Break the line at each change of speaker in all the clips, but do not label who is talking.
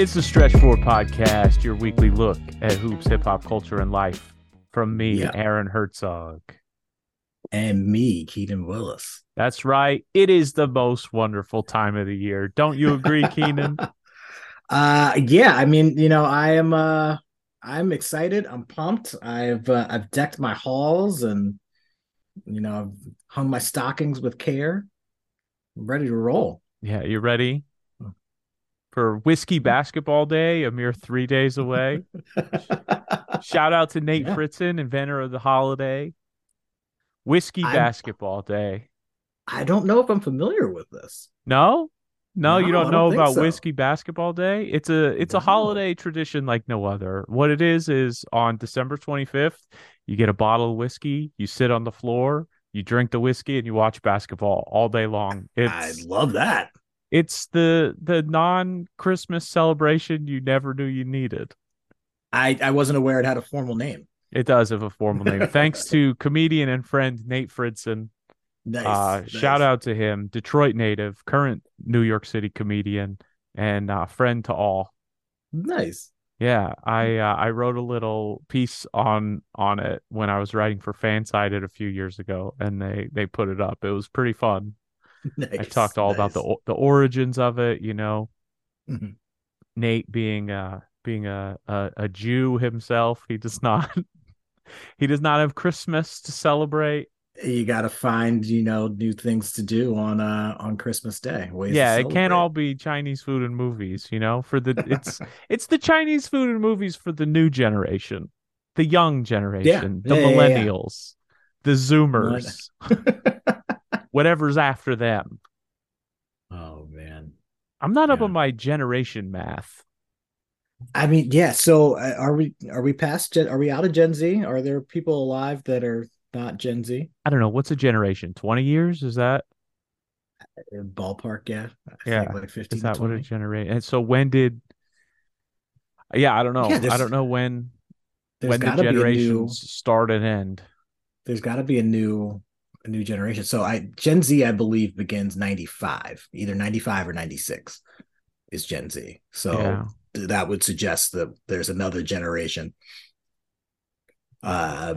It's the Stretch Four Podcast, your weekly look at hoops, hip hop culture, and life. From me,
Yeah.
Aaron Herzog.
and me, Keenan Willis.
That's right. It is the most wonderful time of the year. Don't you agree, Keenan?
Uh yeah, I mean, you know, I am uh I'm excited. I'm pumped. I've uh, I've decked my halls and you know, I've hung my stockings with care. I'm ready to roll.
Yeah, you ready for Whiskey Basketball Day, a mere three days away? Shout out to Nate
Yeah.
Fritzen, inventor of the holiday. Whiskey
I'm-
Basketball Day.
I don't know if I'm familiar with this.
No, no, you don't know
don't think
about
so.
Whiskey Basketball Day. It's a it's a holiday tradition like no other. What it is is on December 25th, you get a bottle of whiskey, you sit on the floor, you drink the whiskey, and you watch basketball all day long. It's, I
love that.
It's the the non Christmas celebration you never knew you needed.
I I wasn't aware it had a formal name.
It does have a formal name. Thanks to comedian and friend Nate Fritzen.
Nice.
Uh,
nice.
Shout out to him, Detroit native, current New York City comedian, and uh, friend to all.
Nice.
Yeah, I uh, I wrote a little piece on on it when I was writing for Fansided a few years ago, and they they put it up. It was pretty fun.
Nice.
I talked all about the the origins of it. You know,
Mhm.
Nate being uh being a, a a Jew himself, he does not he does not have Christmas to celebrate.
you got to find you know new things to do on uh on christmas day
yeah, it can't all be Chinese food and movies. You know, for the it's it's the Chinese food and movies for the new generation, the young generation, the
Yeah, yeah, yeah, yeah.
millennials, the Zoomers, whatever's after them.
oh man
I'm not up on my generation math.
i mean yeah so uh, are we are we past gen are we out of gen z are there people alive that are not gen z
I don't know what's a generation. Twenty years is that
Uh, ballpark yeah I
Yeah,
think like 15
is
to
that what a
20.
generation? And so when did? Yeah, I don't know.
Yeah,
I don't know when when the
gotta be a new
generations start and end.
there's got to be a new a new generation so i gen z i believe begins 95 either 95 or 96 is gen z so
Yeah.
th- that would suggest that there's another generation uh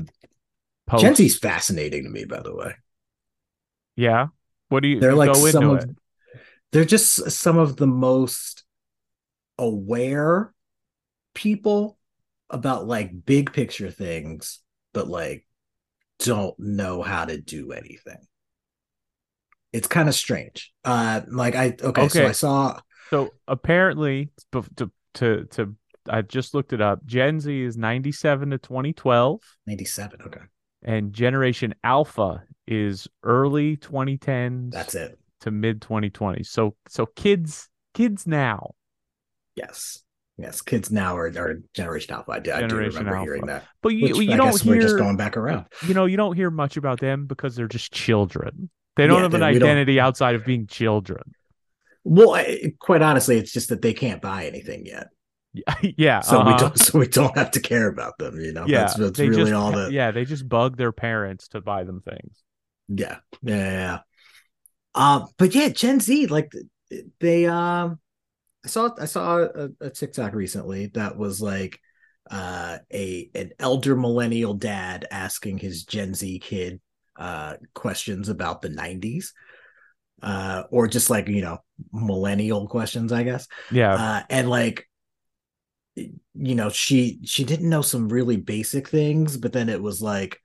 Post.
gen z's fascinating to me by the way
Yeah. What do you?
they're like
go
some of
it.
they're just some of the most aware people about like big picture things but like don't know how to do anything it's kind of strange uh like i okay, so i saw
So apparently, to to to I just looked it up. Gen Z is 97 to 2012,
97 okay
and Generation Alpha is early 2010s
that's it
to mid 2020s. So so kids kids now.
yes yes kids now are, are generation alpha i, do- I do remember
Alpha.
hearing that
But you
which
you
I
don't
guess we're just going back around
you know you don't hear much about them because they're just children. They don't
Yeah,
have an
they- we
identity outside of being children.
well I, quite honestly it's just that they can't buy anything yet
yeah.
so we
uh-huh.
don't so we don't have to care about them you know
Yeah,
that's, that's really
just,
all that
Yeah, they just bug their parents to buy them things.
yeah yeah yeah, yeah. uh but yeah gen z like they um i saw i saw a, a tiktok recently that was like uh a an elder millennial dad asking his gen z kid uh questions about the 90s uh or just like you know millennial questions i guess
Yeah.
uh, and like you know she she didn't know some really basic things but then it was like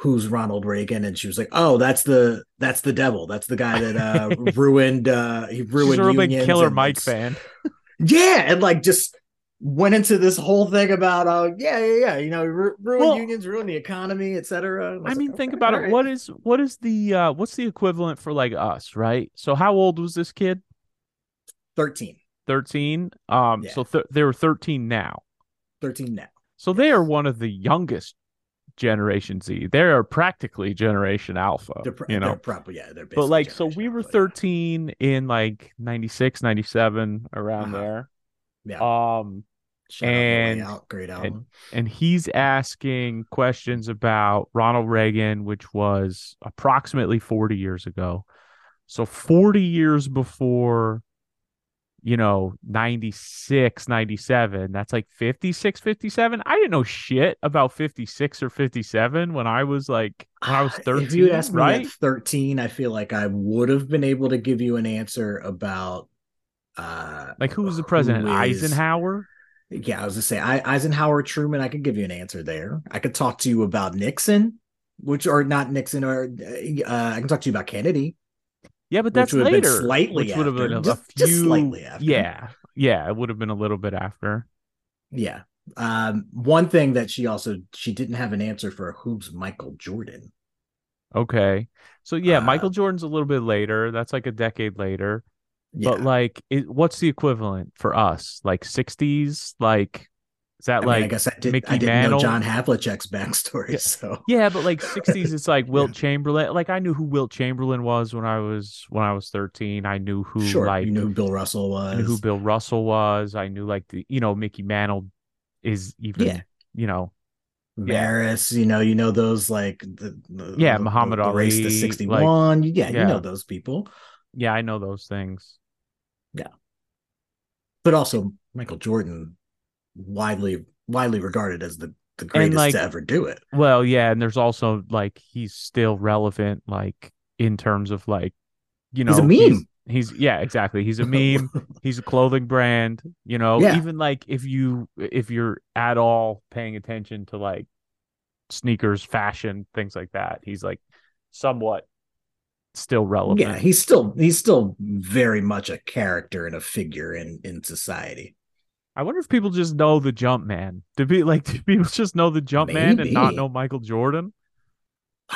who's ronald reagan and she was like oh that's the that's the devil that's the guy that uh ruined uh he
She's
ruined
a real big Killer Mike fan.
yeah and like just went into this whole thing about uh yeah yeah yeah you know ru- ruined
Well-
unions ruin the economy etc
I mean, think about it. What is what is the uh what's the equivalent for like us, right? So how old was this kid?
13
13. Um
Yeah.
so th- they're 13 now.
13 now
So they are one of the youngest generation Z. They are practically generation alpha,
they're, pro-
you
they're
know.
probably yeah they're
But like so we were
Alpha, yeah.
13 in like 96, 97 around
Uh-huh.
there.
yeah
Um
Shout out, No Way
and-
Out, great album
and he's asking questions about Ronald Reagan, which was approximately 40 years ago. So 40 years before you know 96 97 that's like 56 57 i didn't know shit about 56 or 57 when i was like when i was 13
if you asked me at 13 i feel like i would have been able to give you an answer about uh
like who was the president?
who is-
eisenhower?
Yeah i was gonna say I, eisenhower truman i could give you an answer there. I could talk to you about nixon which or not nixon or uh, i can talk to you about kennedy
yeah but that's
would have been
later
slightly
which would have been a,
after.
a
Just- just slightly after.
yeah yeah it would have been a little bit after.
Yeah. Um one thing that she also she didn't have an answer for who's michael jordan?
Okay. So yeah
Uh,
michael jordan's a little bit later that's like a decade later.
Yeah.
but like it, what's the equivalent for us? Like 60s like is that
I, mean,
like
I guess I, did,
Mickey
I didn't
Mantle?
know John Havlicek's backstory,
Yeah.
so
Yeah, but like 60s, it's like Wilt
Yeah.
Chamberlain. Like I knew who Wilt Chamberlain was when I was when I was 13. I knew who
sure,
like
you knew who Bill Russell was.
I knew who Bill Russell was. I knew like the you know Mickey Mantle is even
Yeah.
you know
Maris, you know, you know those like the, the
Yeah,
the-
Muhammad
the, race to
Ali,
sixty one. yeah, you know those people,
yeah I know those things.
Yeah, but also Michael Jordan, widely widely regarded as the the greatest
like,
to ever do it.
Well, yeah, and there's also like he's still relevant like in terms of like you know
He's a meme.
He's, he's yeah exactly he's a meme. he's a clothing brand you know
Yeah.
even like if you if you're at all paying attention to like sneakers fashion things like that he's like somewhat still relevant
yeah, he's still he's still very much a character and a figure in in society.
I wonder if people just know the jump man. Do be like do people just know the jump man and not know michael jordan?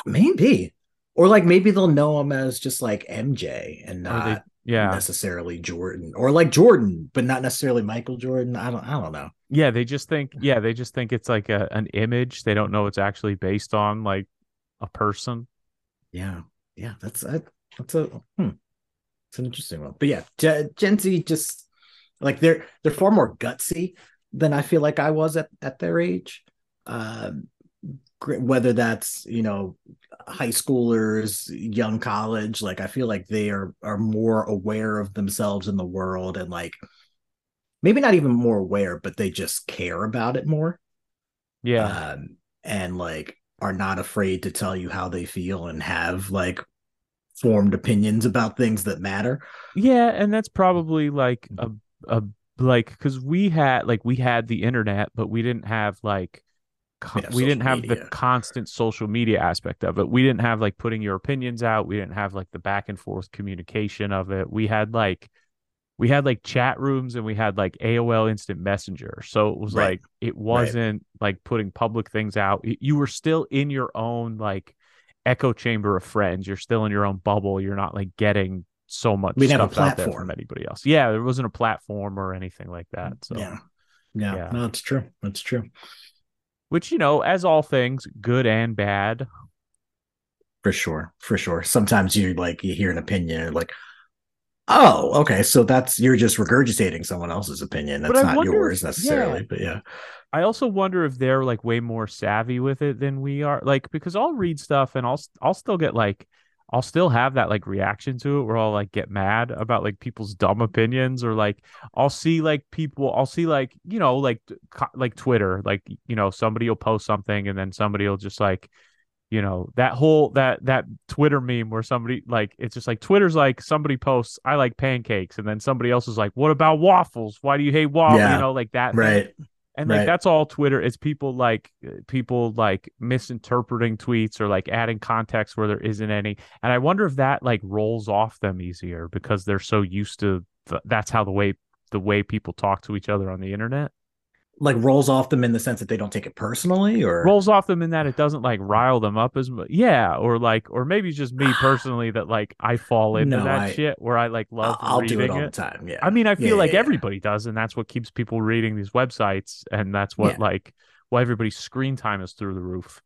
Maybe, or like maybe they'll know him as just like MJ and not
they- yeah.
necessarily Jordan, or like Jordan, but not necessarily Michael Jordan. I don't I don't know.
yeah they just think yeah they just think it's like a, an image. They don't know it's actually based on like a person.
Yeah, yeah, that's a, that's a hmm, it's an interesting one. But yeah, Gen Z just like they're they're far more gutsy than I feel like I was at at their age. Um, whether that's you know high schoolers, young college, like I feel like they are are more aware of themselves in the world and like maybe not even more aware, but they just care about it more
yeah
um, and like are not afraid to tell you how they feel and have like formed opinions about things that matter.
Yeah, and that's probably like a. a like because we had like we had the internet, but we didn't have like co-
Yeah,
we didn't have the constant social media aspect of it. We didn't have like putting your opinions out. We didn't have like the back and forth communication of it. We had like we had like chat rooms and we had like AOL Instant Messenger. So it was
Right.
like it wasn't like putting public things out. You were still in your own like echo chamber of friends. You're still in your own bubble. You're not like getting so much
We didn't have a
stuff out there
platform.
from anybody else. Yeah, there wasn't a platform or anything like that. Mm, so
yeah. yeah,
yeah.
no, it's true. That's true
which you know, as all things, good and bad.
for sure. For sure. Sometimes you like you hear an opinion, like, oh, okay, so that's you're just regurgitating someone else's opinion. That's not
wonder
yours necessarily,
yeah.
but yeah,
I also wonder if they're like way more savvy with it than we are. Like because I'll read stuff and I'll I'll still get like I'll still have that like reaction to it where I'll like get mad about like people's dumb opinions or like I'll see like people I'll see like you know like co- like Twitter like you know somebody will post something and then somebody will just like you know that whole that that Twitter meme where somebody like it's just like Twitter's like somebody posts I like pancakes and then somebody else is like what about waffles why do you hate waffles
Yeah.
you know like that thing. And like
Right.
that's all Twitter. It's people like uh, people like misinterpreting tweets or like adding context where there isn't any. And I wonder if that like rolls off them easier because they're so used to th- that's how the way the way people talk to each other on the internet
Like rolls off them in the sense that they don't take it personally, or
rolls off them in that it doesn't like rile them up as much. Yeah, or like or maybe it's just me personally that like I fall into
No,
that
I-
shit where I like love
I'll do it all
it.
the time. Yeah,
I mean, I
Yeah,
feel like
yeah, yeah.
everybody does, and that's what keeps people reading these websites, and that's what
Yeah.
like why everybody's screen time is through the roof.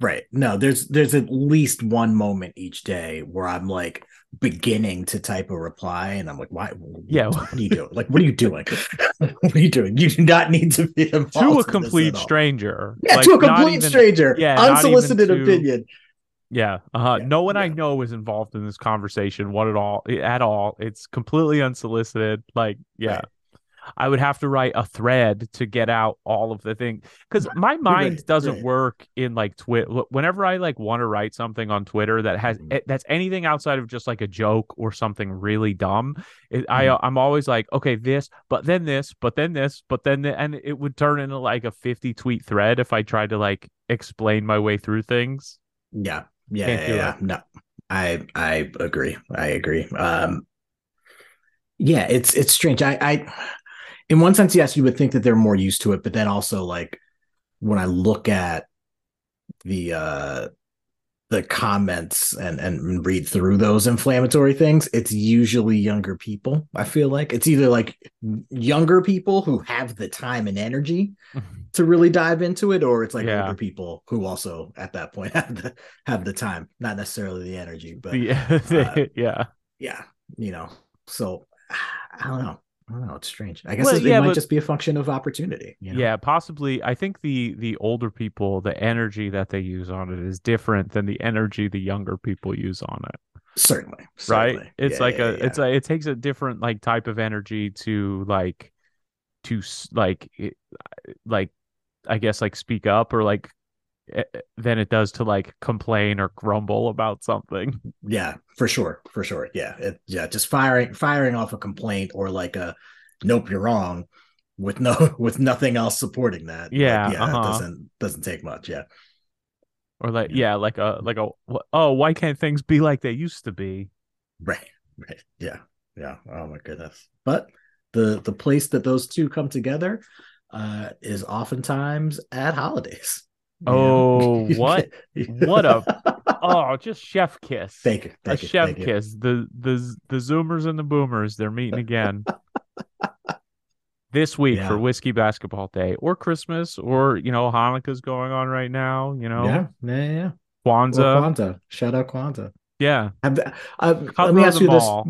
Right. No, there's there's at least one moment each day where I'm like beginning to type a reply and I'm like, why
Yeah.
what are you doing? Like, what are you doing? what are you doing? You do not need to be involved
to a complete stranger.
Yeah,
Like,
to a complete
even-
stranger.
yeah,
unsolicited
to-
opinion.
Yeah. Uh-huh.
Yeah,
No one I know is involved in this conversation. What at all? At all. It's completely unsolicited. Like, yeah.
Right.
I would have to write a thread to get out all of the things because my mind
Right,
doesn't
right.
work in like Twitter. Whenever I like want to write something on Twitter that has eh, that's anything outside of just like a joke or something really dumb, it, I
Mhm.
I'm always like, okay, this, but then this, but then this, but then the, and it would turn into like a 50 tweet thread if I tried to like explain my way through things.
Yeah, yeah,
Can't
yeah, yeah. No, I I agree. I agree. Um, yeah, it's it's strange. I I in one sense, yes, you would think that they're more used to it, but then also like when I look at the uh the comments and and read through those inflammatory things, it's usually younger people. I feel like it's either like younger people who have the time and energy to really dive into it, or it's like
Yeah.
older people who also at that point have the have the time, not necessarily the energy, but
Yeah,
uh,
yeah.
yeah, you know. So I don't know. I don't know. It's strange. I guess
Well,
it,
yeah,
it might
but-
just be a function of opportunity. You know?
Yeah, possibly. I think the the older people, the energy that they use on it is different than the energy the younger people use on it.
certainly,
Right? It's
Yeah,
like
yeah,
a it's a it takes a different like type of energy to like to like it, like I guess like speak up or like than it does to like complain or grumble about something.
yeah, for sure, for sure. Yeah, it, yeah. Just firing firing off a complaint or like a nope, you're wrong, with no with nothing else supporting that. Like,
Yeah,
yeah.
uh-huh.
Doesn't doesn't take much. Yeah,
Or like
Yeah.
yeah, like a like a oh, why can't things be like they used to be?
right, right. Yeah, yeah. Oh my goodness. But the the place that those two come together uh is oftentimes at holidays.
Oh, what? What a- Oh, just chef kiss.
thank you,
a
you,
chef
thank you.
kiss. The the the Zoomers and the Boomers, they're meeting again this week
Yeah.
for Whiskey Basketball Day or Christmas or you know Hanukkah's going on right now. You know
Yeah, yeah, yeah.
Kwanzaa.
Kwanzaa. Shout out Kwanzaa.
Yeah,
Have, uh, let me ask you this
all.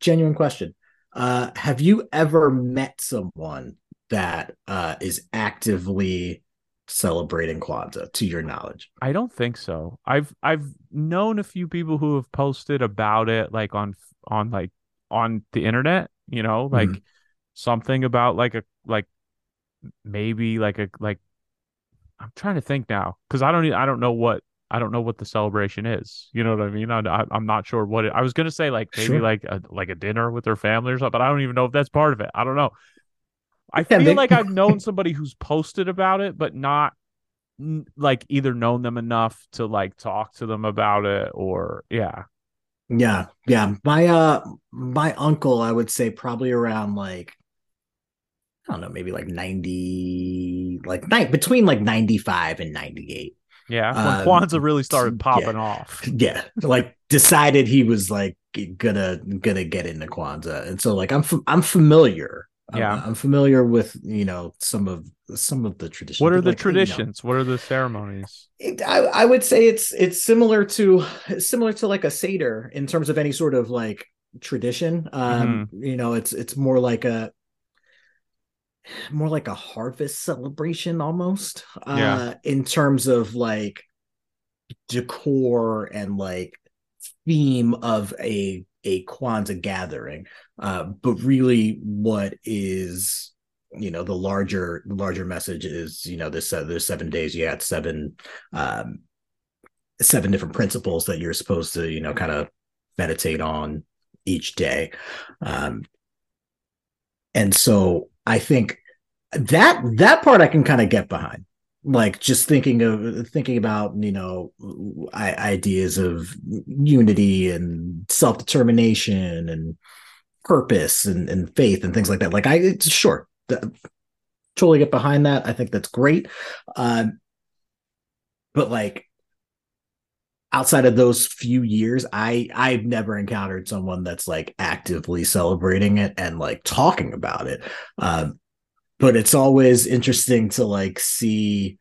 genuine question. Uh, have you ever met someone that uh, is actively celebrating Kwanzaa to your knowledge?
I don't think so. I've I've known a few people who have posted about it, like on on like on the internet. You know, like
Mhm.
something about like a like maybe like a like. I'm trying to think now because I don't I don't know what I don't know what the celebration is. You know what I mean? I, I I'm not sure what it. I was gonna say like maybe
Sure.
like a like a dinner with their family or something, but I don't even know if that's part of it. I don't know. I feel like I've known somebody who's posted about it, but not like either known them enough to like talk to them about it or yeah.
Yeah, yeah. My uh, my uncle, I would say probably around like I don't know, maybe like ninety, like nine between like ninety five and ninety eight.
Yeah,
Um,
when Kwanzaa really started
yeah.
popping off.
yeah like decided he was like gonna gonna get into kwanzaa and so like i'm f- i'm familiar
Yeah.
I'm, familiar with you know some of some of the traditions
What are the
like, you know,
traditions? What are the ceremonies?
it- I, I would say it's it's similar to similar to like a seder in terms of any sort of like tradition um
Mm-hmm.
you know it's it's more like a more like a harvest celebration almost uh
Yeah.
in terms of like decor and like theme of a a Kwanzaa gathering uh but really what is you know the larger larger message is you know this uh, seven days you had seven um seven different principles that you're supposed to you know kind of meditate on each day. Um and so i think that that part i can kind of get behind like just thinking of thinking about you know ideas of unity and self-determination and purpose and, and faith and things like that. Like i sure totally get behind that. I think that's great. Um but like outside of those few years i i've never encountered someone that's like actively celebrating it and like talking about it. Um but it's always interesting to like see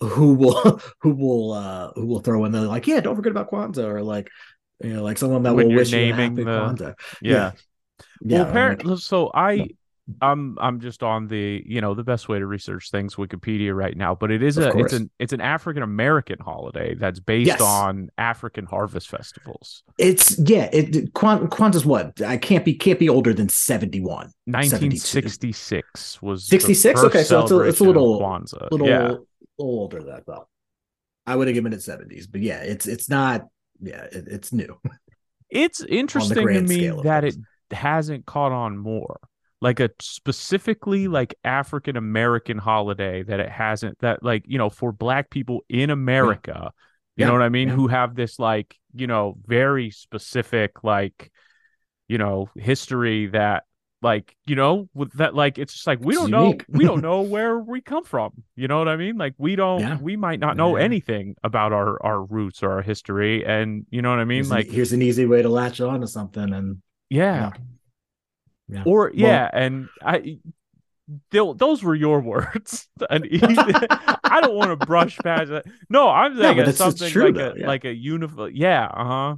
who will who will uh who will throw in the like yeah don't forget about kwanzaa or like you know like someone that
When
will wish you a happy
the-
kwanzaa.
Yeah.
yeah.
Well,
I'm
apparently,
like,
so I I'm I'm just on the you know the best way to research things Wikipedia right now, but it is
Of
a
course.
it's an it's an African American holiday that's based
Yes.
on African harvest festivals.
It's yeah. It Kwan- Kwanzaa's what? I can't be can't be older than seventy one.
1966 was
66? Okay, so it's a- it's a little-
Kwanzaa.
little,
yeah,
little older than that though. I would have given it seventies, but yeah, it's it's not. Yeah, it, it's new.
it's interesting to me that
things.
it hasn't caught on more. Like a specifically like African American holiday that it hasn't that like you know for black people in America, you
Yeah,
know what I mean,
yeah.
who have this like you know very specific like you know history that like you know with that like it's just like we
It's
don't know we don't know where we come from you know what i mean? Like we don't
Yeah.
we might not know
Yeah.
anything about our our roots or our history and you know what i mean?
Here's,
like
an, here's an easy way to latch on to something, and
yeah
yeah.
or
Well-
yeah and i those were your words and i don't want to brush past that. no i'm saying
but
it's
it's- it's
something
true,
like
though,
a
yeah.
like a uniform yeah uh-huh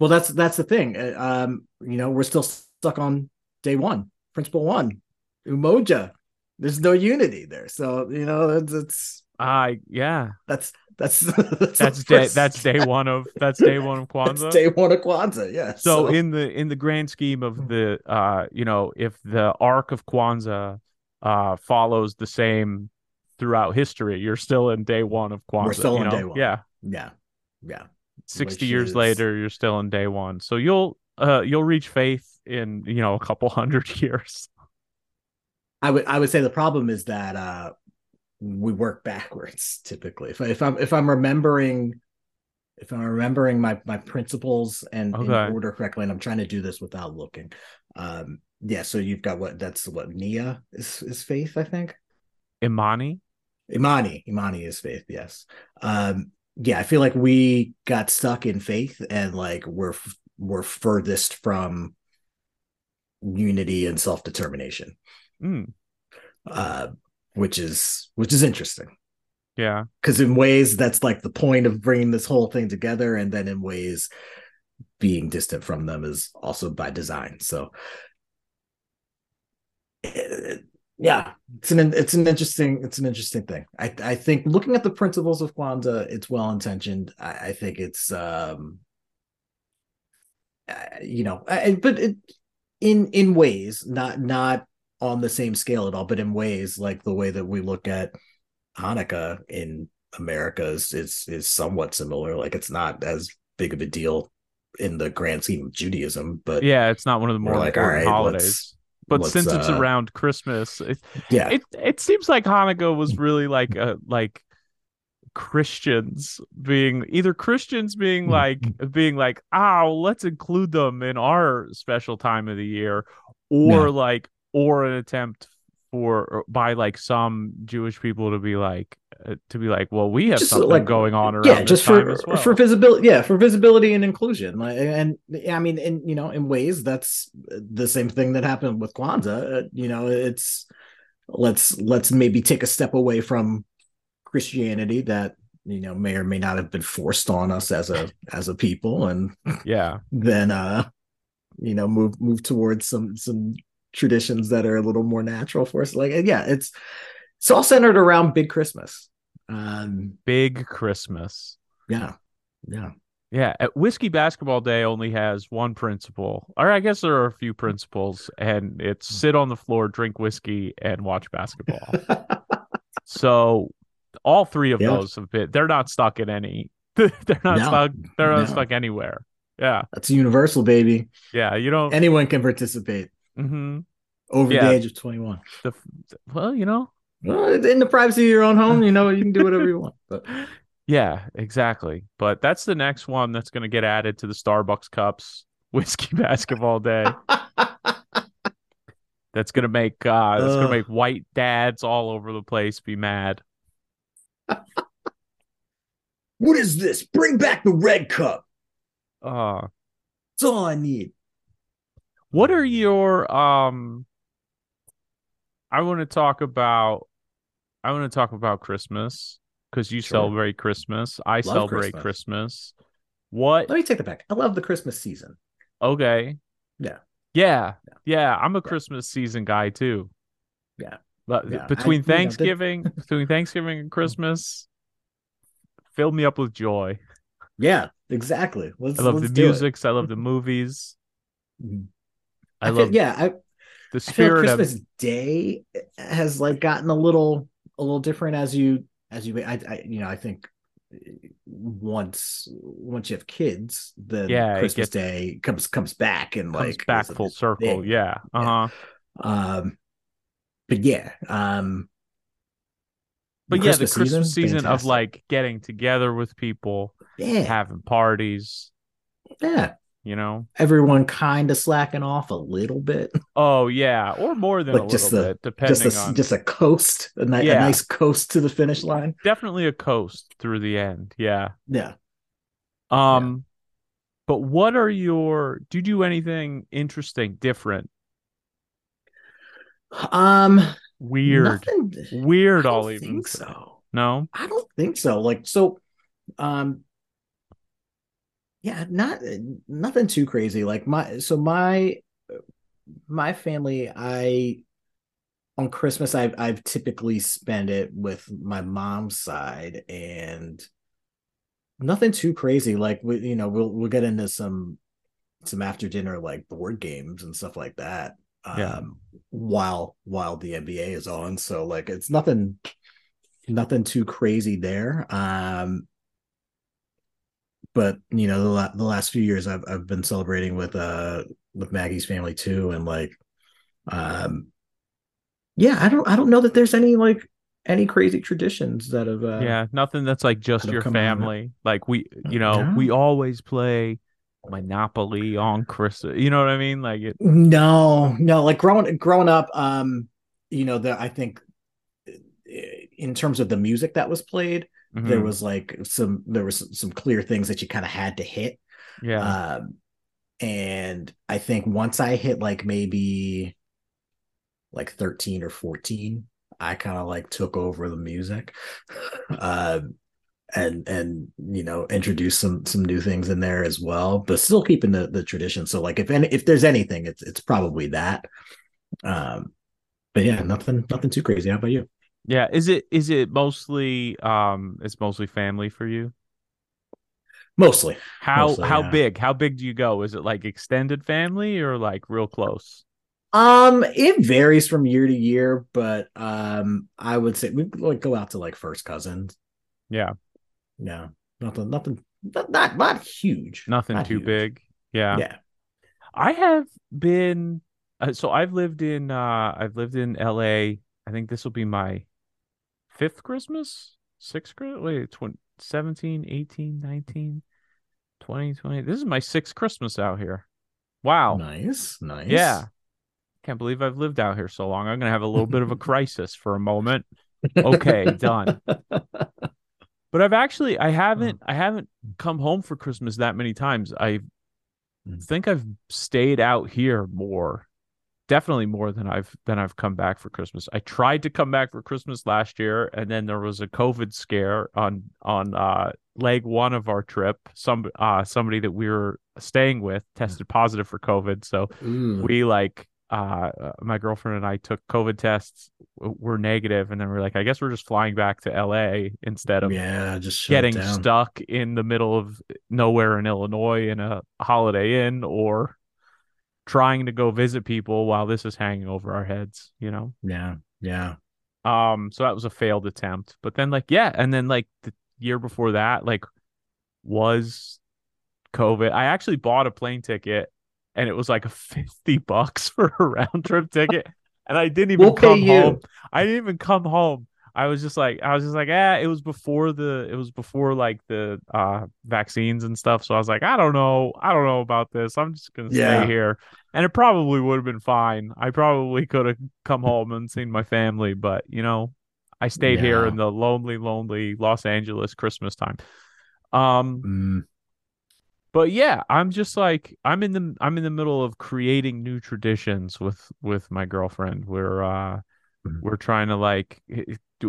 Well, that's that's the thing. Uh, Um, you know, we're still stuck on day one, principle one, umoja. There's no unity there, so you know it's, it's
i yeah
that's that's that's,
that's day that's day one of that's day one of
That's
kwanzaa
day one of Kwanzaa. Yeah.
so, in the in the grand scheme of the uh you know if the arc of kwanzaa uh follows the same throughout history you're still in day one of kwanzaa We're
still
you
in
know?
day one.
yeah
yeah, yeah.
60
Which
years
is-
later you're still in day one so you'll uh you'll reach faith in you know a couple hundred years
I would I would say the problem is that uh we work backwards typically. If, I, if I'm if I'm remembering if I'm remembering my my principles and in order correctly, and I'm trying to do this without looking. Um yeah, so you've got what that's what Nia is is faith, I think.
imani
Imani, Imani is faith, yes. Um yeah, I feel like we got stuck in faith and like we're we're furthest from unity and self-determination.
Mm,
uh, which is which is interesting
yeah
because in ways that's like the point of bringing this whole thing together, and then in ways being distant from them is also by design. So, eh, yeah, it's an it's an interesting it's an interesting thing. I I think looking at the principles of Kwanzaa, it's well intentioned. I, I think it's um, uh, you know, I, but it, in in ways not not on the same scale at all, but in ways like the way that we look at Hanukkah in America is is, is somewhat similar. Like it's not as big of a deal in the grand scheme of Judaism, but
yeah it's not one of the more
like, all right,
holidays but since it's
uh,
around christmas it,
yeah,
it it seems like Hanukkah was really like a like Christians being either Christians being like being like, oh, let's include them in our special time of the year, or
Yeah.
like or an attempt for by like some Jewish people to be like uh, to be like, well, we have
Just,
something
like,
going on around
yeah, just
time
for
as well.
for visibility, yeah, for visibility and inclusion. Like, and I mean, in you know, in ways that's the same thing that happened with Kwanzaa. Uh, you know, it's let's let's maybe take a step away from Christianity that you know may or may not have been forced on us as a as a people, and
yeah,
then uh, you know, move move towards some some traditions that are a little more natural for us. Like, yeah, it's it's all centered around Big Christmas. Um,
big Christmas.
yeah, yeah.
Yeah, at Whiskey Basketball Day only has one principle, or I guess there are a few principles, and it's sit on the floor, drink whiskey, and watch basketball. so all three of
Yeah.
those have been they're not stuck in any they're not
No,
stuck they're not stuck anywhere. Yeah.
That's universal, baby.
Yeah. You don't
Anyone can participate
mhm.
over
Yeah.
the age of 21.
the well, you know.
Well, in the privacy of your own home, you know, you can do whatever you want. But
Yeah, exactly. But that's the next one that's gonna get added to the Starbucks cups. Whiskey basketball day. That's gonna make uh that's gonna make white dads all over the place be mad.
what is this? Bring back the red cup.
Uh
That's all I need.
What are your um I want to talk about I want to talk about Christmas because you
Sure.
celebrate Christmas. I celebrate
Christmas.
Christmas. What
Let me take that back. I love the Christmas season.
okay.
Yeah.
Yeah, yeah. I'm a Christmas season guy too.
Yeah.
But
Yeah, I-
between
you know,
Thanksgiving, between Thanksgiving and Christmas, fill me up with joy.
Yeah, exactly. Let's,
I love the music. I love the movies.
Mhm.
I,
I,
love
feel, yeah, I,
the
I
spirit of
Christmas Day has like gotten a little a little different as you as you I, I you know I think once once you have kids then
Yeah,
Christmas
gets-
Day comes comes back and
comes
like
back full circle.
thing.
Yeah. Uh huh.
Um, but yeah, um,
But yeah, the Christmas season, of like getting together with people,
yeah,
having parties,
yeah,
you know?
everyone kind of slacking off a little bit,
Oh yeah, or more than
Like
a
just
little
the-
bit, depending
just a
on
just a coast, a, ni-
Yeah.
a nice coast to the finish line.
definitely a coast through the end. Yeah.
Yeah.
Um, but what are your? Do you do anything interesting, different,
Um,
weird,
nothing.
weird?
I
I'll
don't
even
think
say.
so.
No.
I don't think so. Like so, um, yeah, not nothing too crazy. Like my so my my family, I on Christmas, I've I've typically spent it with my mom's side, and nothing too crazy. Like we, you know, we'll we'll get into some some after dinner like board games and stuff like that.
Yeah.
Um, while while the NBA is on, so like it's nothing nothing too crazy there. Um, but you know, the, la- the last few years I've I've been celebrating with uh with Maggie's family too, and like, um, yeah, I don't I don't know that there's any like any crazy traditions that have uh,
yeah, nothing that's like just
that'll
your
come out of it.
family. Like we, you know,
No.
we always play Monopoly on Christmas. You know what I mean? Like it.
No, no, like growing growing up, um, you know, that I think uh, in terms of the music that was played, there
Mhm.
was like some there was some clear things that you kind of had to hit.
yeah.
Um, and I think once I hit like maybe like 13 or 14, I kind of like took over the music. Um and and you know introduce some some new things in there as well but still keeping the the tradition so like if any if there's anything it's it's probably that um but yeah nothing nothing too crazy how about you
Yeah, is it is it mostly um it's mostly family for you?
mostly
How
Mostly,
how
yeah.
big? How big do you go? Is it like extended family or like real close?
Um, it varies from year to year, but um, I would say we like go out to like first cousins.
Yeah,
Yeah, nothing, nothing, not not, not huge.
nothing
Not
too
huge.
big. Yeah.
Yeah.
I have been uh, so I've lived in uh I've lived in LA. I think this will be my fifth Christmas, sixth Christmas, wait, 20, 17, 18, 19, 20, 20. This is my sixth Christmas out here. Wow.
Nice, nice.
Yeah. Can't believe I've lived out here so long. I'm gonna have a little bit of a crisis for a moment. Okay, done. But I've actually I haven't I haven't come home for Christmas that many times. I
Mm.
think I've stayed out here more. Definitely more than I've than I've come back for Christmas. I tried to come back for Christmas last year and then there was a COVID scare on on uh leg 1 of our trip. Some uh somebody that we were staying with tested positive for COVID, so
Ooh.
we like uh uh, my girlfriend and I took COVID tests were negative and then we're like I guess we're just flying back to LA instead of
yeah, just
getting stuck in the middle of nowhere in Illinois in a holiday inn or trying to go visit people while this is hanging over our heads, you know.
Yeah, yeah.
Um so that was a failed attempt. But then like yeah, and then like the year before that like was COVID. I actually bought a plane ticket and it was like 50 bucks for a round trip ticket and I didn't even
We'll
come home. I didn't even come home. I was just like I was just like, ah, it was before the it was before like the uh vaccines and stuff. So I was like, I don't know. I don't know about this. I'm just gonna
Yeah.
stay here. And it probably would have been fine. I probably could have come home and seen my family, but you know, I stayed here in the lonely, lonely Los Angeles Christmas time. Um
Mm,
but yeah, I'm just like I'm in the I'm in the middle of creating new traditions with with my girlfriend. We're uh
Mhm.
we're trying to like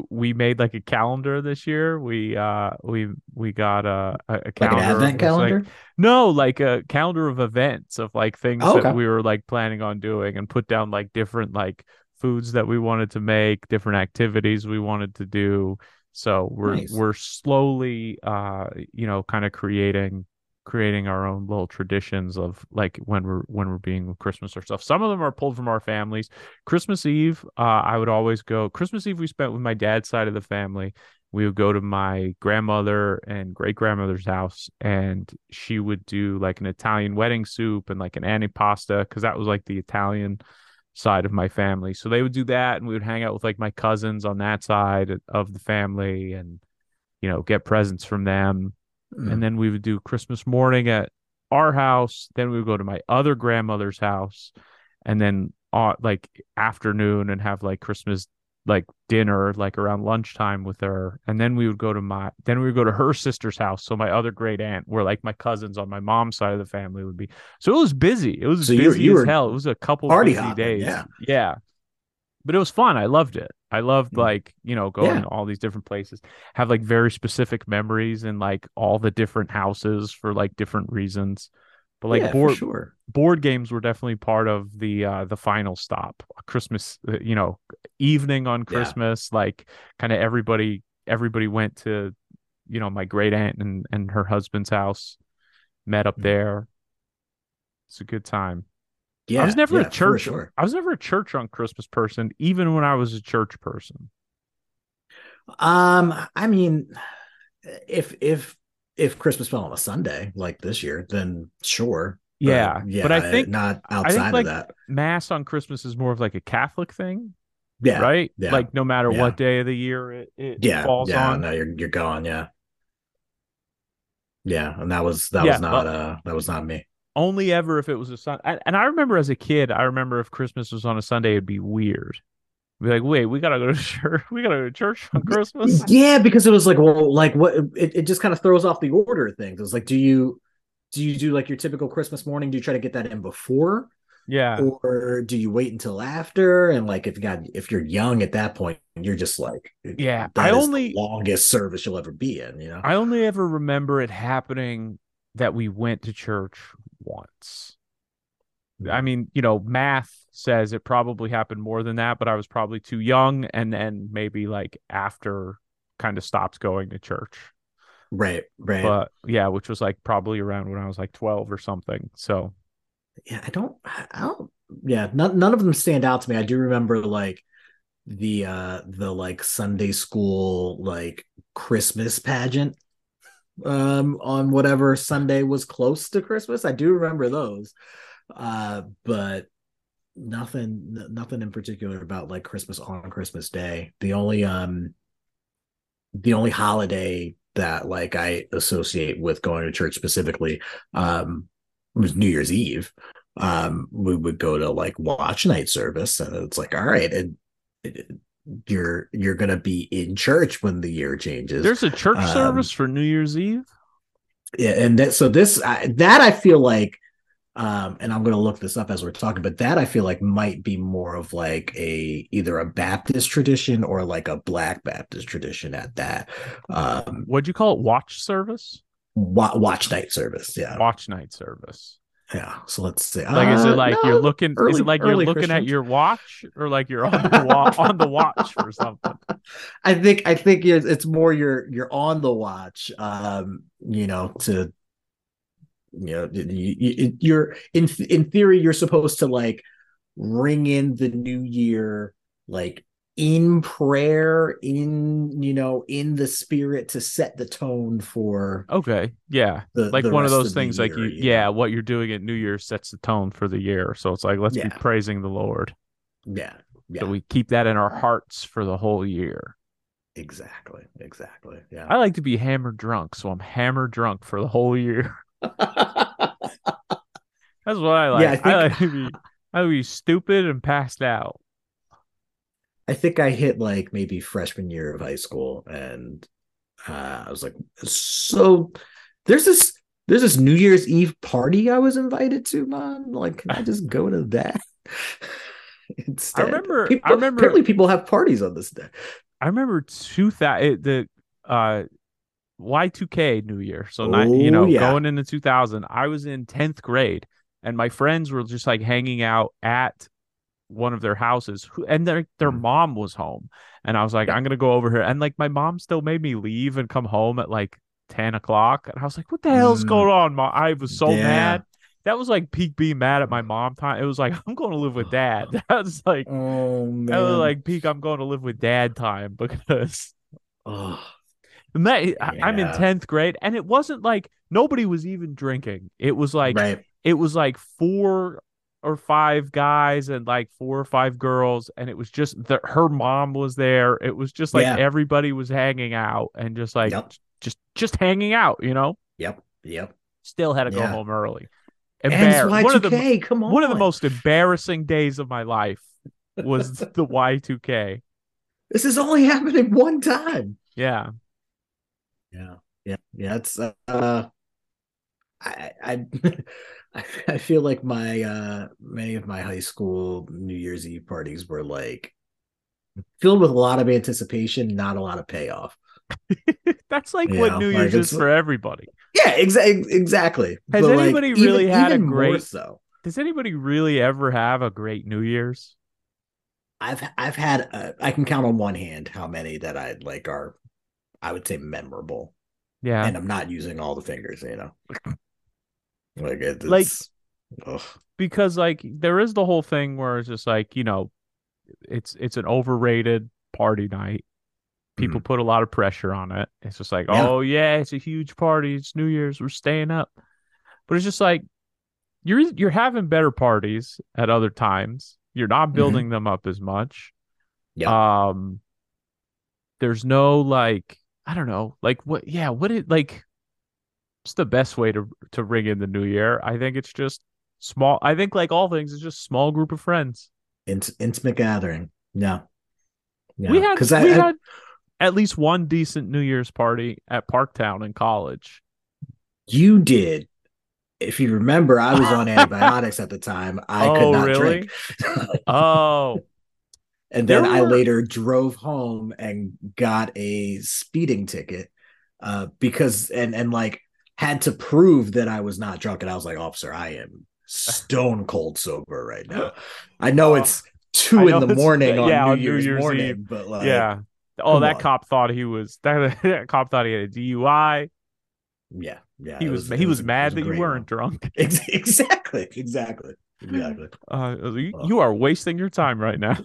we made like a calendar this year. We uh we we got a a, calendar.
Like an advent calendar.
Like, no, like a calendar of events of like things
Oh,
that we were like planning on doing and put down like different like foods that we wanted to make, different activities we wanted to do. So we're
Nice.
we're slowly uh you know kind of creating creating our own little traditions of like when we're when we're being with Christmas or stuff. Some of them are pulled from our families. Christmas Eve, uh, I would always go. Christmas Eve we spent with my dad's side of the family. We would go to my grandmother and great grandmother's house, and she would do like an Italian wedding soup and like an antipasta because that was like the Italian side of my family. So they would do that, and we would hang out with like my cousins on that side of the family, and you know get presents from them
Mm.
and then we would do Christmas morning at our house. Then we would go to my other grandmother's house, and then uh, like afternoon and have like Christmas like dinner like around lunchtime with her. And then we would go to my then we would go to her sister's house. So my other great aunt, where like my cousins on my mom's side of the family would be. So it was busy. It was
So you-
busy
you
as hell. It was a couple
party
busy
hopping,
days.
yeah.
yeah. But it was fun. I loved it. I loved
Mm.
like, you know, going
Yeah.
to all these different places have like very specific memories in like all the different houses for like different reasons. But like
yeah,
board
sure.
board games were definitely part of the uh the final stop. Christmas, uh, you know, evening on Christmas, like kind of everybody everybody went to, you know, my great aunt and and her husband's house, met up
Mhm.
there. It's a good time.
Yeah,
I was never
yeah,
a church.
Sure.
I was never a church on Christmas person, even when I was a church person.
Um, I mean, if if if Christmas fell on a Sunday like this year, then sure. But,
Yeah, but I think
not outside
think like
of that.
mass on Christmas is more of like a Catholic thing,
Yeah,
right?
yeah,
Like no matter
yeah.
what day of the year it, it
yeah,
falls
yeah.
on.
No, you're you're gone. Yeah, yeah, and that was that
Yeah,
was not
well-
uh that was not me.
Only ever if it was a Sun. And I remember as a kid, I remember if Christmas was on a Sunday, it'd be weird. Be like, wait, we gotta go to church. We gotta go to church on Christmas.
Yeah, because it was like, well, like what it, it just kind of throws off the order of things. It's like, do you do you do like your typical Christmas morning? Do you try to get that in before,
Yeah,
or do you wait until after? And like, if you got if you're young at that point, you're just like,
yeah. I only
the longest service you'll ever be in. You know,
I only ever remember it happening that we went to church once. I mean, you know, math says it probably happened more than that, but I was probably too young and then maybe like after kind of stopped going to church.
right, right.
But yeah, which was like probably around when I was like 12 or something. So,
yeah, I don't, I don't, yeah, none, none of them stand out to me. I do remember like the uh the like Sunday school like Christmas pageant um on whatever Sunday was close to Christmas. I do remember those. Uh but nothing nothing in particular about like Christmas on Christmas Day. The only um the only holiday that like I associate with going to church specifically um was New Year's Eve. Um we would go to like watch night service and it's like all right and it, you're you're gonna be in church when the year changes.
there's a church
Um,
service for New Year's Eve.
yeah, and that so this I, that I feel like um and I'm going to look this up as we're talking but that I feel like might be more of like a either a Baptist tradition or like a black Baptist tradition at that um
What'd you call it? Watch service?
wa- watch night service yeah
Watch night service.
Yeah so let's see
Like, is
Uh,
it like
no,
you're looking? is it like you're
early
looking at your watch, or like you're on the wa- on the watch for something?
I think I think it's more you're you're on the watch um you know to you know you, you, you're in in theory you're supposed to like ring in the new year like in prayer in you know in the spirit to set the tone for
Okay, yeah,
the
like
the
one of those
the
things. like
year,
you,
you
yeah, what you're doing at New year sets the tone for the year. So it's like let's
Yeah.
be praising the Lord.
yeah yeah
So we keep that in our hearts for the whole year.
exactly exactly yeah
I like to be hammered drunk, so I'm hammered drunk for the whole year. That's what I like.
Yeah, I
I, like to be, I like to be stupid and passed out.
I think I hit like maybe freshman year of high school, and uh, I was like, so there's this there's this New Year's Eve party I was invited to, man. Like, can I just go to that? Instead, I
remember- I
People,
remember-
apparently people have parties on this day.
I remember two thousand the uh Y2K New Year. So not you
Oh,
know
yeah.
going into 2000, I was in 10th grade, and my friends were just like hanging out at one of their houses, who, and their their
Mhm.
mom was home, and I was like,
Yeah.
I'm gonna go over here, and like my mom still made me leave and come home at like 10 o'clock, and I was like, what the hell's
Mm.
going on, mom? I was so
Yeah.
mad. That was like peak being mad at my mom time. It was like I'm going to live with dad. That was like
Oh man.
that was like peak. I'm going to live with dad time because
oh,
that- I- I'm in 10th grade and it wasn't like nobody was even drinking. It was like
right.
it was like four or five guys and like four or five girls and it was just the, her mom was there. It was just like
Yeah.
everybody was hanging out and just like
Yep.
just just hanging out, you know?
Yep. Yep.
Still had to go home early.
And
Embar-
it's
one of the
Y2K. Come on.
one of the most embarrassing days of my life was the Y2K.
This is only happening one time.
Yeah.
Yeah. Yeah. Yeah. It's uh I I I feel like my uh many of my high school New Year's Eve parties were like filled with a lot of anticipation, not a lot of payoff.
That's like
Yeah,
what New
like
Year's is for everybody.
Yeah, exa- exactly.
Has
But, like,
anybody
even-
really had a
even more
great-
so?
Does anybody really ever have a great New Year's?
I've I've had uh, I can count on one hand how many that I like are I would say memorable,
Yeah.
and I'm not using all the fingers, you know. Like it,
Like-
ugh.
because like there is the whole thing where it's just like, you know, it's it's an overrated party night. People put a lot of pressure on it. It's just like,
Mm-hmm. Yeah.
oh yeah, it's a huge party. It's New Year's. We're staying up. But it's just like you're you're having better parties at other times. You're not
Mhm.
building them up as much.
yeah,
Um there's no like I don't know, like what yeah, what it like what's the best way to to ring in the new year? I think it's just small I think like all things, it's just small group of friends.
Int- intimate gathering. Yeah, yeah.
we had we
I, I
had at least one decent New Year's party at Parktown in college.
you did. If you remember, I was on antibiotics at the time. I
Oh,
could not
really?
drink.
Oh,
and then I later drove home and got a speeding ticket uh, because and and like had to prove that I was not drunk. And I was like, officer, I am stone cold sober right now. I know it's two
I
in the morning on,
yeah,
New,
on New
Year's
Year's
morning,
Eve.
but like,
yeah. Oh, that
on.
cop thought he was that, that cop thought he had a DUI.
yeah, yeah.
He
it
was, he was,
it
mad
a
that you weren't
one.
drunk.
Exactly, exactly, exactly.
Uh, you, you are wasting your time right now.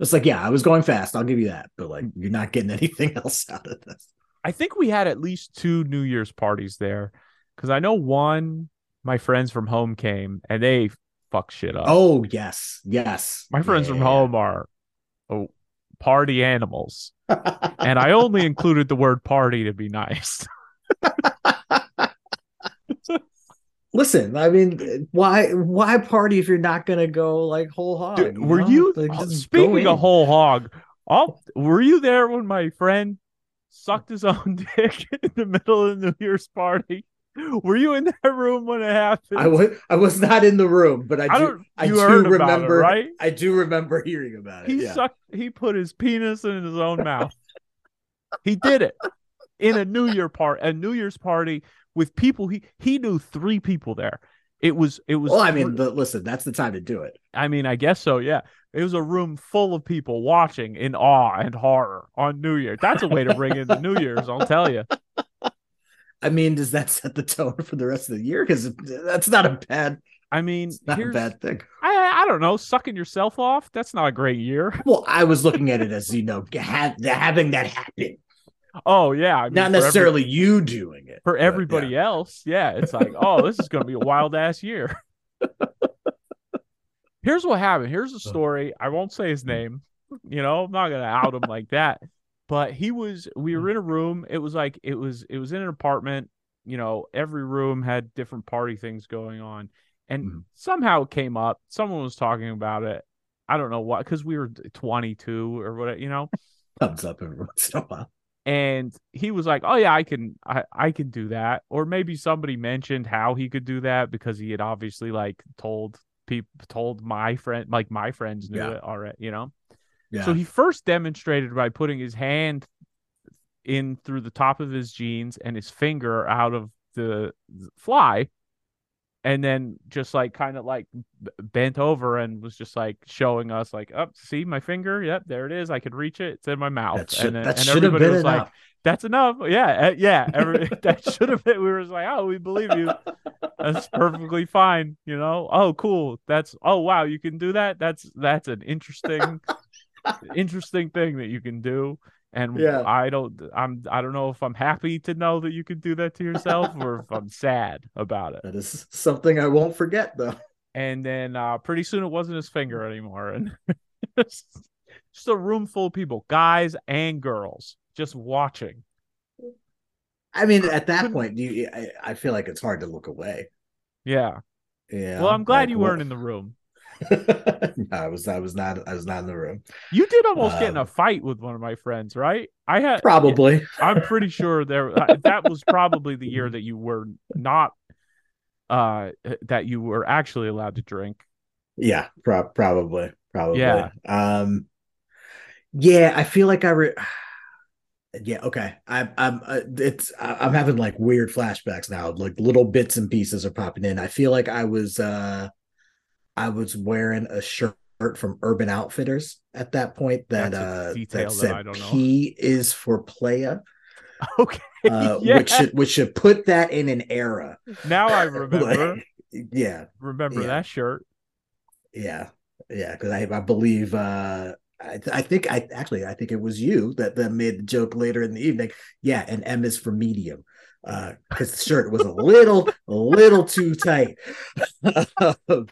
It's like, yeah, I was going fast. I'll give you that, but like, you're not getting anything else out of this.
I think we had at least two New Year's parties there because I know one, my friends from home came and they fuck shit up.
Oh yes, yes.
my friends from home are oh, party animals. And I only included the word party to be nice.
Listen, I mean, why why party if you're not gonna go like whole hog?
Dude,
you
were
know?
you
Like,
speaking
in.
of whole hog? Oh, were you there when my friend sucked his own dick in the middle of the New Year's party? Were you in that room when it happened?
I was I was not in the room, but I
I
do
don't.
I do
about it,
remember
right?
I do remember hearing about it.
He
yeah.
sucked. He put his penis in his own mouth. he did it in a New Year part, a New Year's party with people. He he knew three people there. It was it was.
Well, I mean, but listen, that's the time to do it.
I mean, I guess so. Yeah, it was a room full of people watching in awe and horror on New Year. That's a way to bring in the New Year's. I'll tell you.
I mean, does that set the tone for the rest of the year? Because that's not a bad,
I mean,
not a bad thing.
I I don't know, sucking yourself off. That's not a great year.
Well, I was looking at it as you know, ha- having that happen,
Oh yeah, I mean,
not
for every-
necessarily you doing it
for everybody
yeah.
else. Yeah, it's like, oh, this is going to be a wild ass year. Here's what happened. Here's a story. I won't say his name. You know, I'm not going to out him like that. But he was we were in a room. It was like it was it was in an apartment, you know, every room had different party things going on. And
Mhm.
somehow it came up. Someone was talking about it. I don't know what cuz we were 22 or what, you know.
Comes up every once in a while.
and he was like oh yeah i can i i can do that or maybe somebody mentioned how he could do that because he had obviously like told people told my friend like my friends knew
Yeah.
it already you know
Yeah.
So he first demonstrated by putting his hand in through the top of his jeans and his finger out of the fly and then just like kind of like bent over and was just like showing us like up oh, see my finger yep there it is i could reach it it's in my mouth
that should,
and then and everybody
been
was
enough.
like that's enough. Yeah uh, yeah every, that should have been we were just like oh we believe you. That's perfectly fine you know? Oh cool. That's oh wow you can do that? That's that's an interesting interesting thing that you can do. And
Yeah.
I don't I'm I don't know if I'm happy to know that you can do that to yourself or if I'm sad about it.
that is something I won't forget, though.
And then uh pretty soon it wasn't his finger anymore and just a room full of people, guys and girls, just watching.
I mean, at that point, you, I, I feel like it's hard to look away.
Yeah.
Yeah.
Well, I'm glad
like,
you weren't in the room.
no, I was. I was not. I was not in the room.
You did almost get in a
Um,
fight with one of my friends, right? I had
Probably.
I'm pretty sure there uh, that was probably the year that you were not uh that you were actually allowed to drink.
Yeah. Pro- probably. Probably.
Yeah.
Um. Yeah. I feel like I. Re- yeah. Okay. I, I'm. Uh, it's. I'm having like weird flashbacks now. Like little bits and pieces are popping in. I feel like I was. uh I was wearing a shirt from Urban Outfitters at that point that uh that
that
said
I don't know.
P is for playa.
Okay.
uh,
yeah.
which should which should put that in an era.
now I remember
Like, yeah,
remember
yeah.
that shirt.
yeah, yeah. Because I I believe uh, I I think I actually I think it was you that that made the joke later in the evening. Yeah, and M is for medium. Uh, because the shirt was a little a little too tight.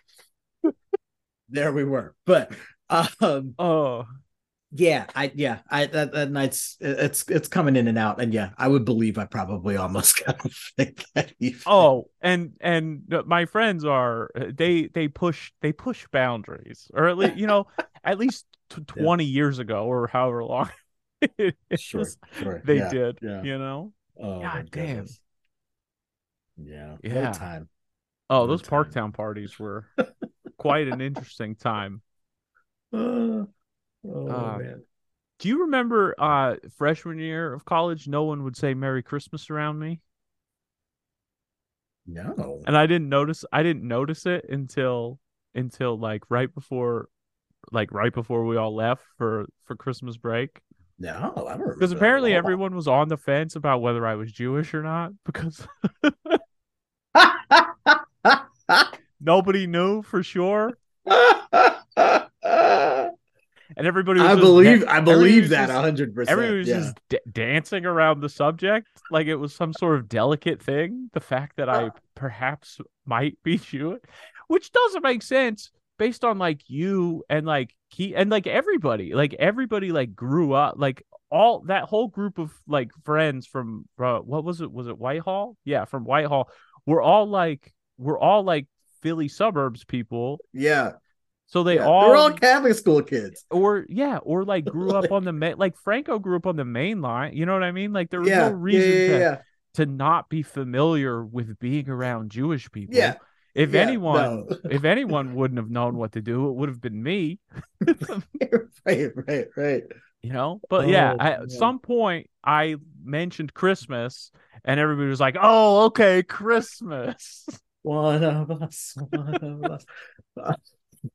there we were, but um
Oh,
yeah i yeah i that, that night's it's it's coming in and out and yeah i would believe i probably almost got that evening.
oh, and and my friends are they they push they push boundaries, or at least you know at least t-
Yeah.
twenty years ago or however long it
sure
is,
sure
they
yeah,
did.
yeah
You know.
oh
God damn.
goodness. yeah
Yeah.
what time
Oh,
What
those
time.
Parktown parties were quite an interesting time.
Uh, oh
Uh,
man
Do you remember uh freshman year of college? No one would say Merry Christmas around me.
no
and I didn't notice I didn't notice it until until like right before like right before we all left for for Christmas break.
No i don't remember
because apparently everyone was on the fence about whether I was Jewish or not because nobody knew for sure. And everybody was
I believe
da-
I believe that hundred percent.
everybody was just d- dancing around the subject like it was some sort of delicate thing the fact that I perhaps might be Jewish which doesn't make sense based on like you and like he and like everybody like everybody like grew up like all that whole group of like friends from uh, what was it was it Whitehall yeah from Whitehall we're all like we're all like Philly suburbs people
yeah.
so they
yeah.
all
They're all Catholic school kids.
or yeah, or like grew up on the main like Franco grew up on the main line. You know what I mean? Like there was
Yeah,
no reason
yeah,
to to not be familiar with being around Jewish people.
Yeah,
If
yeah,
anyone
no.
if anyone wouldn't have known what to do, it would have been me.
right, right, right.
You know? But yeah,
Oh,
I, at some point I mentioned Christmas and everybody was like, "Oh, okay, Christmas."
One of us, one of us.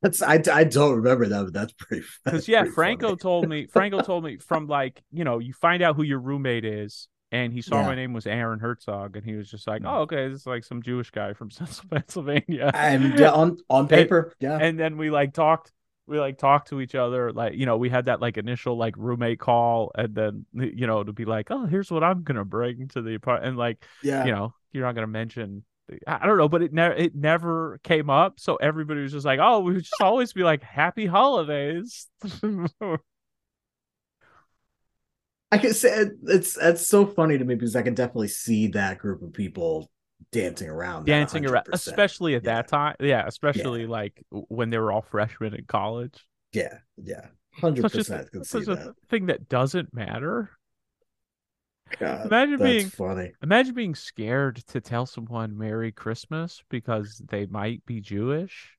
That's I, I don't remember that, but that's pretty.
Because yeah,
pretty
Franco
funny.
told me Franco told me from like you know you find out who your roommate is, and he saw
Yeah.
my name was Aaron Herzog, and he was just like,
Mm.
oh okay, this is like some Jewish guy from Central Pennsylvania,
And yeah, on on paper, yeah,
and then we like talked. We like talked to each other, like you know, we had that like initial like roommate call, and then you know to be like, oh, here's what I'm gonna bring to the apartment, and like
yeah.
you know, you're not gonna mention. I I don't know, but it never it never came up, so everybody was just like, "Oh, we would just always be like, Happy Holidays."
I can say it's it's so funny to me because I can definitely see that group of people dancing around,
dancing around
100%.
especially at
Yeah.
that time yeah especially like when they were all freshmen in college
Yeah, yeah, hundred
such a,
percent
such a thing that doesn't matter
God,
Imagine
that's
being-
funny.
imagine being scared to tell someone merry christmas because they might be jewish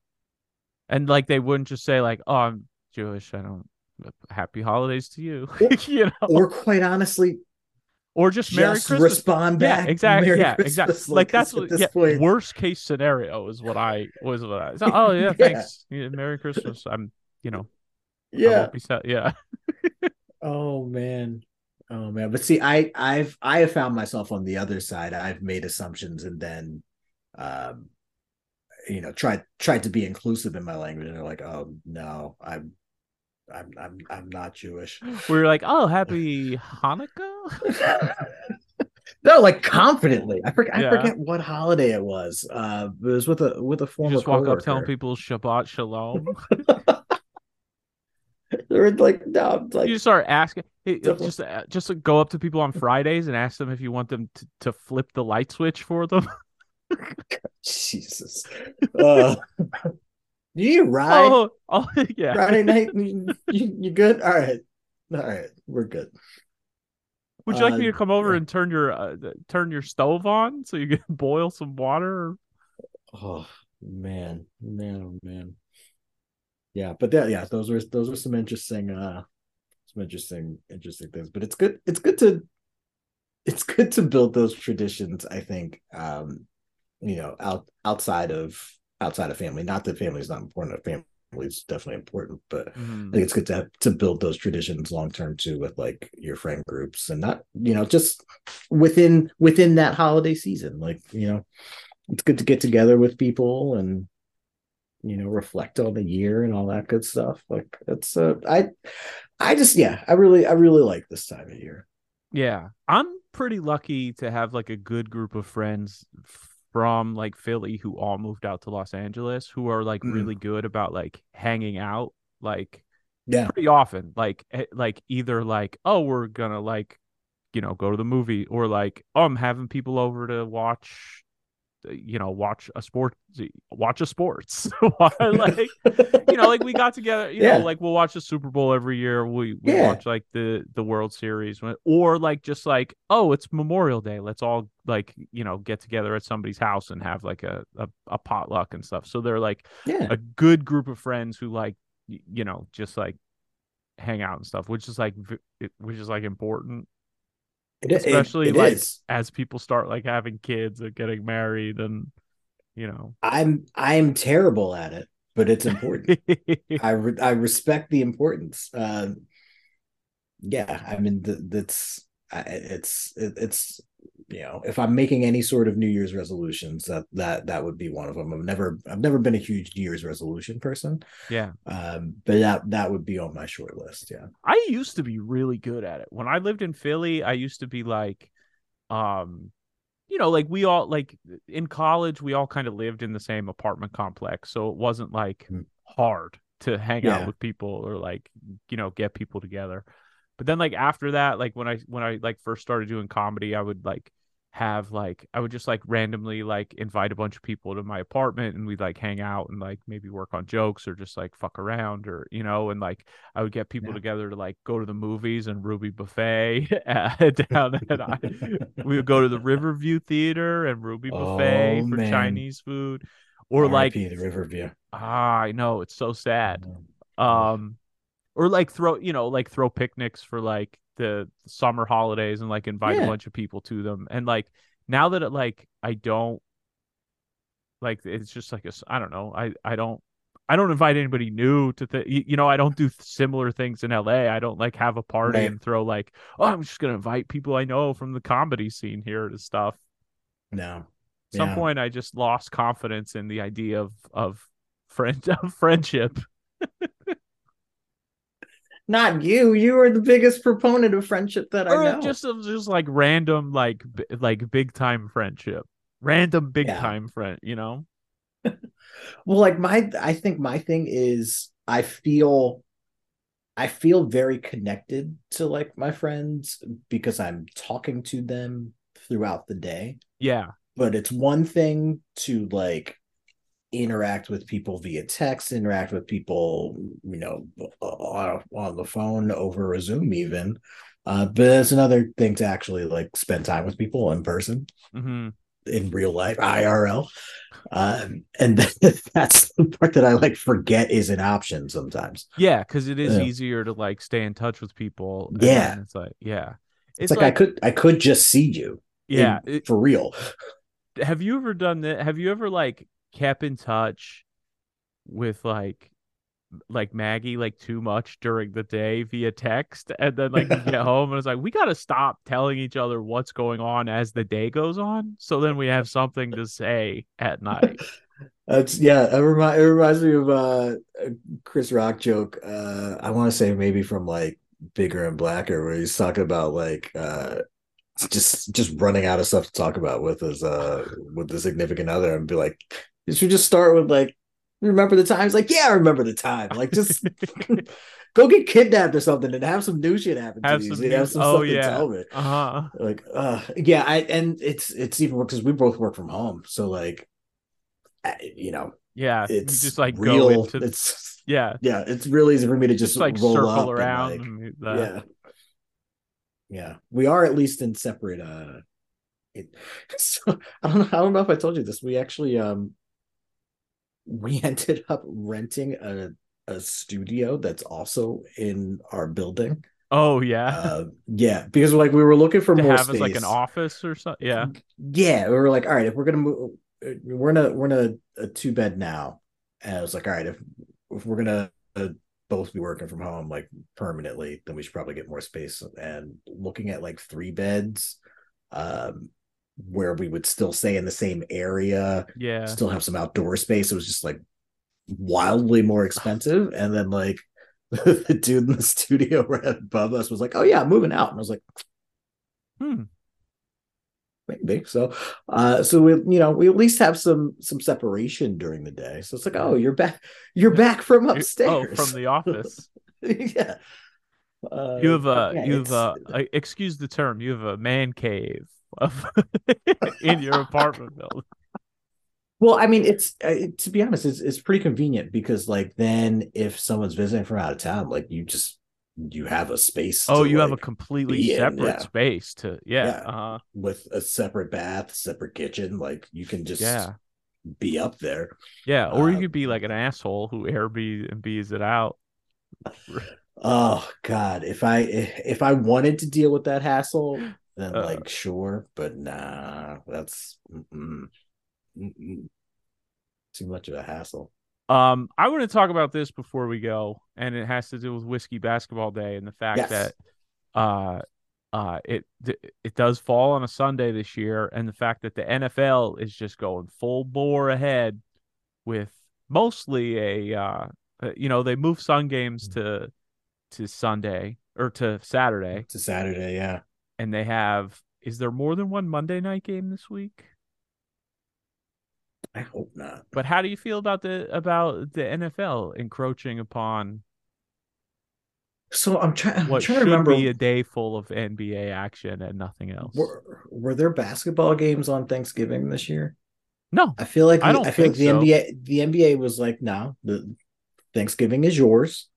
and like they wouldn't just say like oh i'm jewish i don't happy holidays to you.
Or-
you know,
or quite honestly,
or just, Merry Christmas.
respond
yeah,
back.
exactly.
Merry
yeah,
Christmas,
exactly. Like that's what.
this
Yeah,
point.
worst case scenario is what I was. What I. so- oh yeah,
Yeah.
thanks. Yeah, Merry Christmas. I'm. You know.
Yeah.
won't be sad. Yeah.
Oh man. Oh man. But see, I I've I have found myself on the other side. I've made assumptions and then um you know tried tried to be inclusive in my language and they're like, oh no, I'm I'm I'm I'm not Jewish.
We were like, oh, happy Hanukkah.
no, like confidently. I forget
Yeah.
I forget what holiday it was. Uh it was with a with a
You
former
just walk up telling people Shabbat Shalom.
They were like, no, like
you start asking. hey, Just, uh, just go up to people on Fridays and ask them if you want them to, to flip the light switch for them.
Jesus. Uh, you ride
oh, oh, yeah.
Friday night. You, you, good? All right. All right. We're good.
Would you like me
Uh,
to come over
yeah.
and turn your uh, turn your stove on so you can boil some water?
Oh man, man, oh man. Yeah, but that yeah, those were those were some interesting uh some interesting interesting things. But it's good it's good to it's good to build those traditions, I think. Um, you know, out outside of outside of family. Not that family is not important, family is definitely important, but
Mhm.
I think it's good to have, to build those traditions long term too with like your friend groups and not you know just within within that holiday season like you know it's good to get together with people and you know reflect on the year and all that good stuff like it's uh I I just yeah I really I really like this time of year
Yeah, I'm pretty lucky to have like a good group of friends from like Philly who all moved out to Los Angeles who are like
Mm.
really good about like hanging out like
yeah
pretty often like eh, like either like oh we're gonna like you know go to the movie or like oh I'm having people over to watch Uh, you know watch a sport watch a sports like you know, like we got together, you
Yeah.
know, like we'll watch the Super Bowl every year. We we
Yeah.
watch like the the World Series or like just like, oh, it's Memorial Day. Let's all like, you know, get together at somebody's house and have like a a, a potluck and stuff. So they're like
yeah
a good group of friends who like you know, just like hang out and stuff, which is like which is like important
It- it-
especially,
it
like-
is.
as people start like having kids or getting married and you know.
I'm I'm terrible at it but it's important I re- I respect the importance. Um, yeah, I mean th- that's I, it's it, it's you know if I'm making any sort of New Year's resolutions that that that would be one of them. I've never I've never been a huge New Year's resolution person,
yeah.
um, but that that would be on my short list. Yeah,
I used to be really good at it. When I lived in Philly, I used to be like um you know, like we all like in college we all kind of lived in the same apartment complex, so it wasn't like
Mm.
hard to hang
Yeah.
out with people or like you know, get people together. But then like after that, like when I when I like first started doing comedy, I would like have like I would just like randomly like invite a bunch of people to my apartment and we'd like hang out and like maybe work on jokes or just like fuck around or you know and like I would get people
Yeah.
together to like go to the movies and Ruby Buffet down at I, we would go to the Riverview Theater and Ruby Buffet
Oh,
for
man.
Chinese food or like
RIP the Riverview.
ah I know it's so sad um or like throw you know like throw picnics for like the summer holidays and like invite a bunch of people to them. And like now that it like i don't like it's just like a i don't know. I i don't i don't invite anybody new to the you, you know i don't do similar things in la i don't like have a party
Right.
and throw like oh i'm just gonna invite people i know from the comedy scene here to stuff.
No,
at some
Yeah.
point i just lost confidence in the idea of of friend of friendship
not you. You are the biggest proponent of friendship that I know.
just just like random like like big time friendship random big
Yeah.
time friend you know
Well, like my, I think my thing is I feel, I feel very connected to like my friends because I'm talking to them throughout the day.
yeah
But it's one thing to like interact with people via text, interact with people, you know, on, on the phone over a Zoom even. Uh, but it's another thing to actually like spend time with people in person.
hmm
in real life, IRL. Um, and that's the part that I like forget is an option sometimes.
Yeah, because it is
Yeah.
easier to like stay in touch with people.
Yeah.
it's like yeah,
It's, like, I could I could just see you. in-
yeah. it-
for real.
have you ever done that? Have you ever like kept in touch with like like Maggie like too much during the day via text and then like get home and it's like we got to stop telling each other what's going on as the day goes on so then we have something to say at night.
That's yeah. It, remi- it reminds me of uh, a Chris Rock joke. Uh, I want to say maybe from like Bigger and Blacker, where he's talking about like uh, just just running out of stuff to talk about with his uh with the significant other, and be like, you should just start with like, remember the times? Like, yeah, I remember the time. Like, just go get kidnapped or something and have some new shit happen
Have
to you.
some
You
new-
have some
oh,
stuff
yeah.
to tell me
Uh-huh.
like uh yeah i and it's it's even because we both work from home so like I- you know
Yeah,
it's
just like
real
go into
it's
yeah,
yeah it's really easy for me to just,
just like
roll
circle around.
and, like, yeah yeah we are at least in separate uh it, so i don't know i don't know if i told you this we actually um we ended up renting a a studio that's also in our building
Oh yeah,
uh yeah because like we were looking for
to
more
have
space
like an office or something. Yeah,
yeah, we were like, all right, if we're gonna move, uh, we're in a we're in a, a two bed now, and I was like, all right, if if we're gonna uh, both be working from home like permanently, then we should probably get more space. And looking at like three beds, um, where we would still stay in the same area,
yeah.
still have some outdoor space. It was just like wildly more expensive, and then like. the dude in the studio right above us was like, "Oh yeah, I'm moving out," and I was like,
Hmm.
maybe so uh so we you know we at least have some some separation during the day so it's like oh you're back you're back from upstairs
Oh, from the office.
yeah uh,
You have a
yeah,
you have a, a excuse the term. You have a man cave of in your apartment building.
well i mean it's uh, to be honest it's, it's pretty convenient because like then if someone's visiting from out of town like you just you have a space
Oh, you have a completely
in,
separate
yeah.
space to yeah.
Yeah.
Uh,
with a separate bath separate kitchen like you can just
yeah.
be up there
Yeah. Or you
Uh,
could be like an asshole who Airbnbs it out.
Oh God, if I if I wanted to deal with that hassle, then
Uh.
like sure, but nah, that's mm-mm, mm-mm. too much of a hassle.
Um, I want to talk about this before we go, and it has to do with whiskey basketball day and the fact
Yes.
that uh uh it it does fall on a Sunday this year, and the fact that the NFL is just going full bore ahead with mostly a uh uh, you know they move Sun games to to Sunday or to Saturday,
to Saturday, yeah.
And they have is there more than one Monday night game this week?
I hope not.
But how do you feel about the about the NFL encroaching upon
So I'm trying. I'm
what
trying
should
to remember.
be a day full of NBA action and nothing else?
Were, were there basketball games on Thanksgiving this year?
No,
I feel like
I
the-
don't
I feel like the
so.
NBA the NBA was like, no, the Thanksgiving is yours.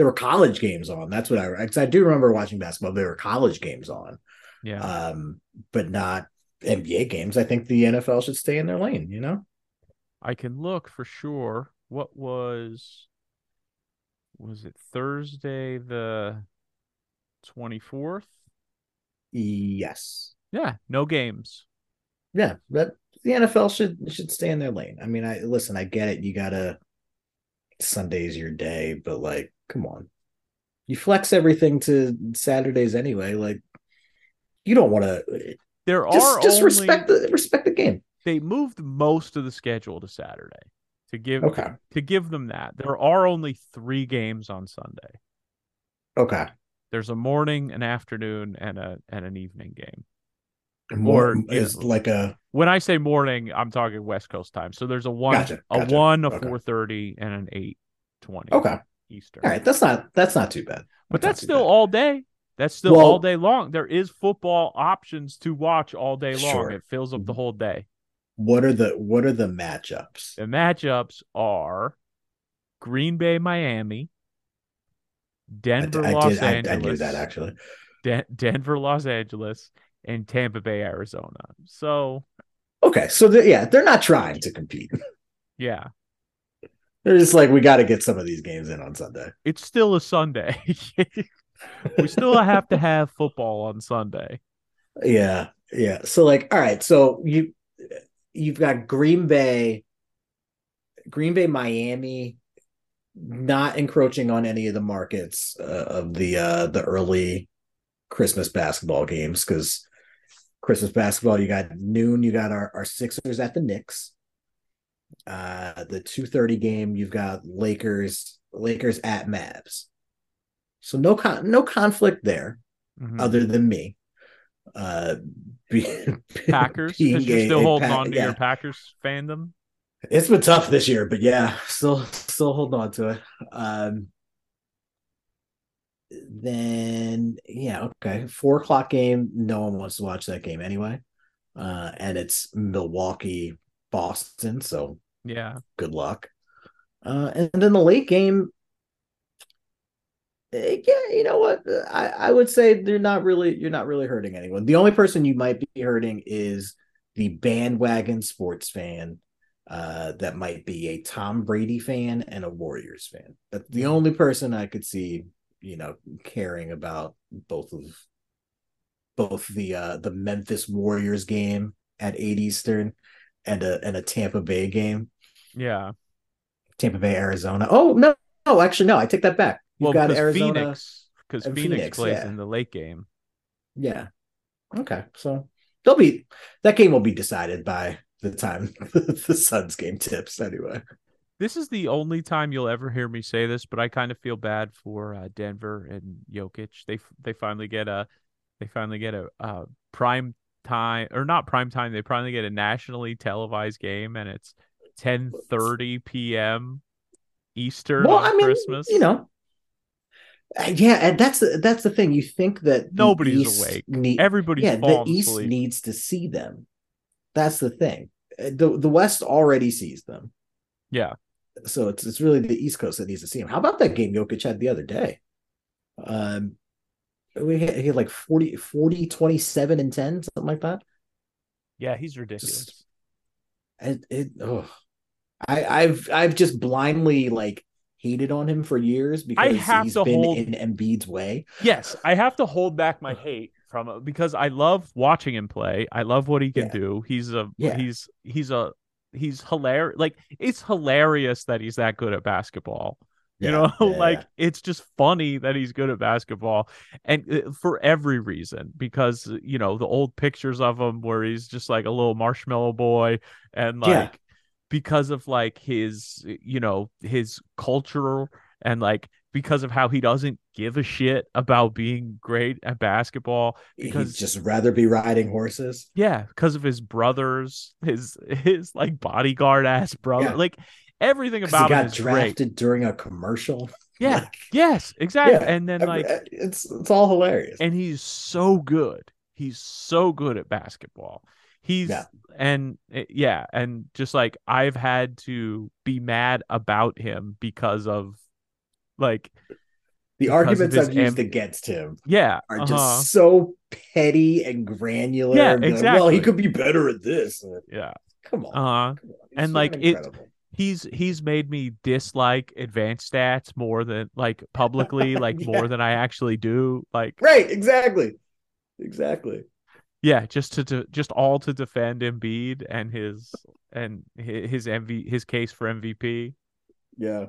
There were college games on. That's what I. Because I do remember watching basketball. There were college games on.
yeah,
um, but not NBA games. I think the NFL should stay in their lane. You know,
I can look for sure. What was was it Thursday the twenty fourth?
yes,
Yeah, no games.
yeah, but the NFL should should stay in their lane. I mean, I listen. I get it. You gotta Sunday's your day, but like, come on, you flex everything to Saturdays anyway. Like, you don't want to
There
just
are
just
only
respect the respect the game.
they moved most of the schedule to Saturday to give
Okay,
to give them that. There are only three games on Sunday.
okay.
There's a morning, an afternoon, and a and an evening game.
More
Or,
is
yeah.
like a
When I say morning, I'm talking West Coast time. So there's a one,
Gotcha,
a
gotcha.
one, a
Okay.
four thirty, and an eight twenty.
okay.
Eastern.
All right, that's not that's not too bad.
but
not
that's still
bad.
all day. That's still
Well-
all day long. There is football options to watch all day long.
Sure.
It fills up the whole day.
What are the what are the matchups?
The matchups are Green Bay, Miami, Denver,
I
Los
did. I, I
Angeles,
knew that actually.
Den- Denver, Los Angeles, and Tampa Bay, Arizona. So
Okay, so they're, yeah, they're not trying to compete.
Yeah.
They're just like, we got to get some of these games in on Sunday.
It's still a Sunday. we still have to have football on Sunday.
Yeah, yeah. So like, all right, so you you've got Green Bay, Green Bay, Miami, not encroaching on any of the markets uh, of the uh the early Christmas basketball games because Christmas basketball, you got noon, you got our, our Sixers at the Knicks. Uh the 2:30 game, you've got Lakers, Lakers at Mavs. So no con- no conflict there, mm-hmm. other than me. Uh,
be, Packers you're still a, holding a, on to yeah. your Packers fandom.
It's been tough this year, but yeah, still still holding on to it. Um, then yeah, okay, four o'clock game. No one wants to watch that game anyway, uh, and it's Milwaukee Boston. So
yeah,
good luck. Uh, and then the late game, Eh, yeah, you know what? I, I would say they're not really you're not really hurting anyone. The only person you might be hurting is the bandwagon sports fan uh, that might be a Tom Brady fan and a Warriors fan. That's the only person I could see, you know, caring about both of both the uh the Memphis Warriors game at 8 Eastern and a and a Tampa Bay game.
Yeah.
Tampa Bay, Arizona. Oh no, no, actually no, I take that back.
You've well, got Arizona Phoenix because Phoenix, Phoenix, plays yeah. in the late game.
Yeah. Okay. So they'll be that game will be decided by the time the Suns game tips anyway.
This is the only time you'll ever hear me say this, but I kind of feel bad for uh, Denver and Jokic. They they finally get a they finally get a, a prime time or not prime time. They finally get a nationally televised game, and it's ten thirty p.m. Eastern well, I mean, Christmas.
You know, uh, yeah, and that's the that's the thing. You think that
nobody's East awake. Need, Everybody's yeah. The
East
asleep.
needs to see them. That's the thing. Uh, the The West already sees them.
Yeah.
So it's it's really the East Coast that needs to see him. How about that game Jokic had the other day? Um, we had, he had like 40, 40, 27 and ten, something like that.
Yeah, he's ridiculous.
Just, it, it oh, I I've I've just blindly like hated on him for years because I have he's been hold... in Embiid's way.
Yes, I have to hold back my hate from it because I love watching him play. I love what he can yeah. do. He's a yeah. he's he's a he's hilarious. Like it's hilarious that he's that good at basketball. You know, yeah, like it's just funny that he's good at basketball and uh, for every reason because you know, the old pictures of him where he's just like a little marshmallow boy and like because of like his you know his cultural and like because of how he doesn't give a shit about being great at basketball because
He'd just rather be riding horses
yeah because of his brothers his his like bodyguard ass brother yeah. like everything about he got drafted great.
during a commercial
yeah like, yes exactly yeah, and then like
it's it's all hilarious
and he's so good he's so good at basketball he's yeah. and eh, yeah and just like i've had to be mad about him because of like
the arguments I've used amb- against him,
yeah,
are uh-huh. just so petty and granular.
Yeah, and exactly. Like,
well, he could be better at this.
Yeah,
come on.
Uh-huh. Come on. And like it, he's he's made me dislike advanced stats more than like publicly, like yeah. more than I actually do. Like,
right? Exactly, exactly
yeah, just to, to just all to defend Embiid and his and his MV his case for MVP.
Yeah.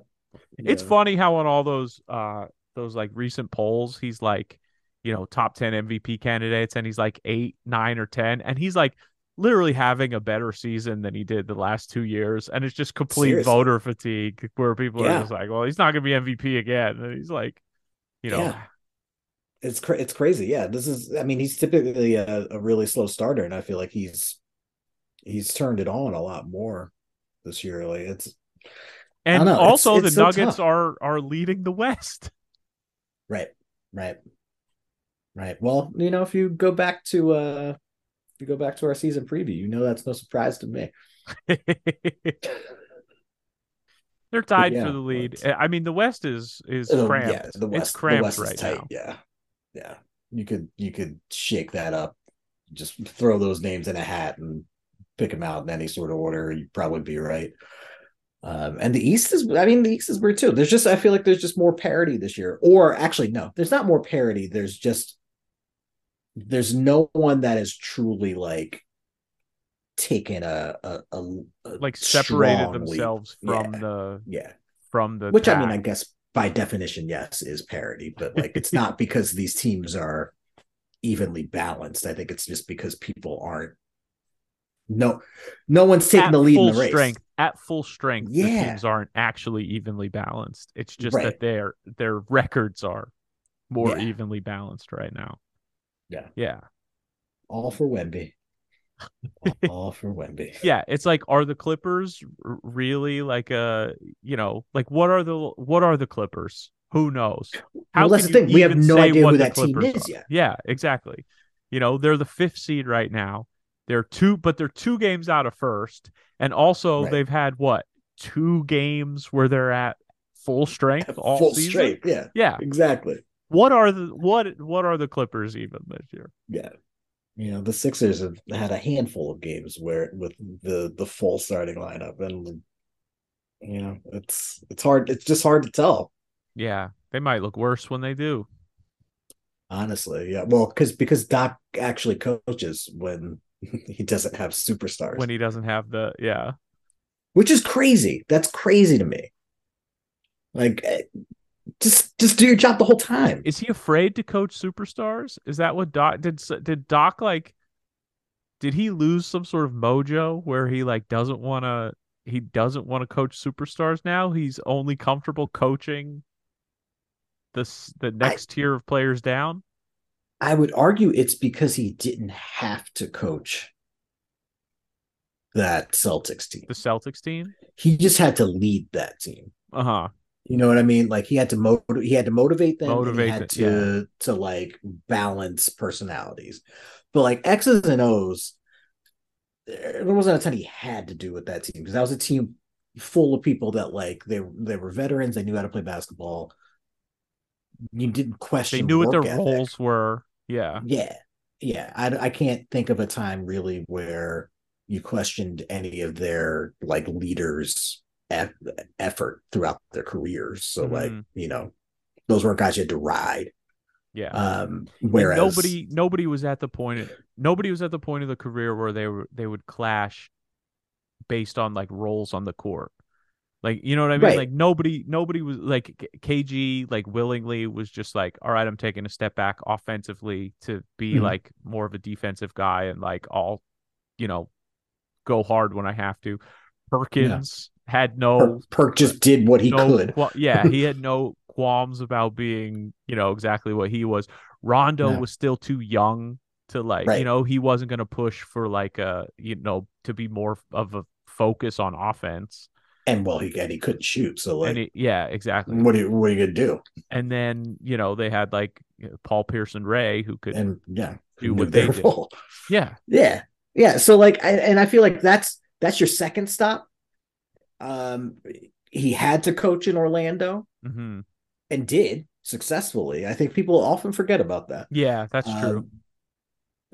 It's funny how on all those uh those like recent polls he's like, you know, top 10 MVP candidates and he's like 8, 9 or 10 and he's like literally having a better season than he did the last 2 years and it's just complete Seriously. voter fatigue where people yeah. are just like, well, he's not going to be MVP again. And he's like, you know, yeah
it's cra- it's crazy. Yeah, this is. I mean, he's typically a, a really slow starter, and I feel like he's he's turned it on a lot more this year. Like it's,
and also it's, it's the so Nuggets tough. are are leading the West.
Right, right, right. Well, you know, if you go back to uh, if you go back to our season preview, you know that's no surprise to me.
They're tied yeah, for the lead. I mean, the West is is cramped. Yeah, the West, it's cramped right tight, now.
Yeah, yeah, you could you could shake that up, just throw those names in a hat and pick them out in any sort of order, you'd probably be right. Um, and the East is, I mean, the East is weird too. There's just, I feel like there's just more parity this year. Or actually, no, there's not more parity. There's just, there's no one that is truly like taken a, a, a, a
like separated themselves from
Yeah.
the
Yeah.
from the
Which I mean. I guess by definition, yes, is parity, but like it's not because these teams are evenly balanced. I think it's just because people aren't. No, no one's taking
at
the lead in the race.
strength at full strength the
Yeah.
teams aren't actually evenly balanced it's just
Right.
that their their records are more
Yeah.
evenly balanced right now
Yeah.
yeah
All for Wemby. All for Wemby.
yeah it's like are the clippers really like a you know like what are the what are the clippers who knows
Well, that's the thing. We have no idea who
the
that team
Clippers
is
are?
yet.
yeah exactly you know they're the fifth seed right now they're two but they're two games out of first and also
Right.
they've had what two games where they're at full strength all
Full
season.
Yeah,
yeah
exactly.
what are the what what are the clippers even this year
Yeah. You know, the Sixers have had a handful of games where with the the full starting lineup and you know, it's it's hard it's just hard to tell,
yeah they might look worse when they do
honestly. Yeah. Well, cuz because Doc actually coaches when he doesn't have superstars.
when he doesn't have the yeah
which is crazy. That's crazy to me. Like eh, just just do your job the whole time.
is he afraid to coach superstars is that what doc did did doc like did he lose some sort of mojo where he like doesn't want to he doesn't want to coach superstars now he's only comfortable coaching this the next tier of players down
I would argue it's because he didn't have to coach that Celtics team.
the celtics team
He just had to lead that team.
uh-huh
You know what I mean? Like he had to motivate. He had to motivate them.
Motivate
he had
them,
to to like balance personalities. But like X's and O's, there wasn't a ton he had to do with that team because that was a team full of people that like they they were veterans. They knew how to play basketball. You didn't question.
they knew what their
ethic.
roles were yeah
Yeah, yeah. I I can't think of a time really where you questioned any of their like leaders' eff- effort throughout their careers. So like
Mhm.
you know, those weren't guys you had to ride.
yeah
Um,
And
whereas
nobody nobody was at the point nobody was at the point of the career where they were they would clash based on like roles on the court like you know what i mean
Right.
like nobody nobody was like kg like willingly was just like all right i'm taking a step back offensively to be
Mhm.
like more of a defensive guy and like i'll you know go hard when i have to perkins had no
Perk, just did what he
no
could.
yeah, he had no qualms about being, you know, exactly what he was. Rondo
No.
was still too young to like, you know, he wasn't going to push for like a, you know, to be more of a focus on offense.
And well, he and he couldn't shoot. So like,
and it, yeah, exactly.
what are you, what are you gonna do?
And then, you know, they had like you know, Paul Pierce and Ray who could,
And yeah,
Do what they did.
role.
yeah,
Yeah, yeah. So like, I, and I feel like that's that's your second stop. Um, he had to coach in Orlando
hmm
and did successfully. I think people often forget about that.
yeah, that's true.
Um,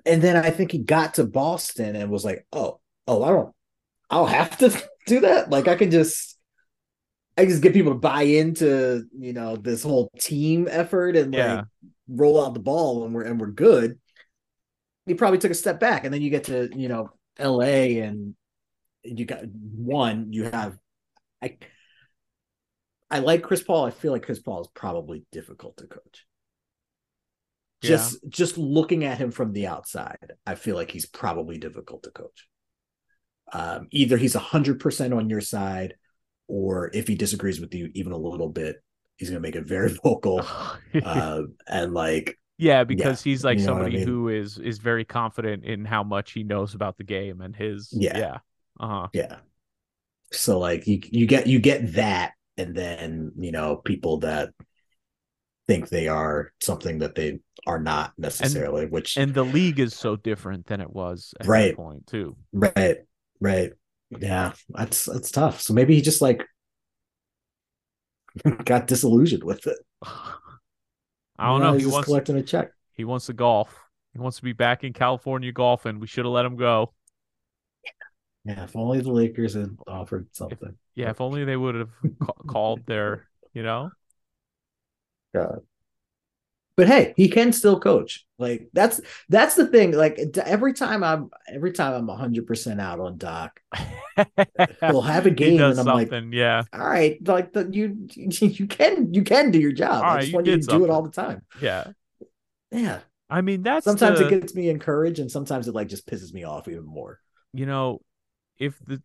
and then I think he got to Boston and was like, "Oh, oh, I don't, I don't have to do that. Like, I can just, I just get people to buy into, you know, this whole team effort and
Yeah.
like roll out the ball and we're and we're good." He probably took a step back, and then you get to, you know, L.A. and you got one. You have, I, I like Chris Paul. I feel like Chris Paul is probably difficult to coach just just looking at him from the outside i feel like he's probably difficult to coach um, either he's 100% on your side or if he disagrees with you even a little bit he's going to make it very vocal uh, and like
yeah, because he's like
you know what I
somebody
mean?
who is is very confident in how much he knows about the game and his
Yeah.
yeah. Uh-huh.
yeah so like you you get you get that and then you know people that think they are something that they are not necessarily which
and the league is so different than it was at
Right.
that point too.
Right, right. Yeah, that's that's tough. So maybe he just like got disillusioned with it.
I don't
Now
know.
He's
He wants
collecting a check.
he wants to golf. He wants to be back in California golfing. We should have let him go.
Yeah, if only the Lakers had offered something.
Yeah, if only they would have ca- called their, you know.
God. But hey, he can still coach. Like that's that's the thing. Like every time I'm every time I'm 100 percent out on Doc, we'll have a game and I'm like,
yeah,
all right, like the, you you can you can do your job. All I just right, want you, you to something. do it all the time.
Yeah,
yeah.
I mean, that's
sometimes
the,
it gets me encouraged, and sometimes it like just pisses me off even more.
You know, if the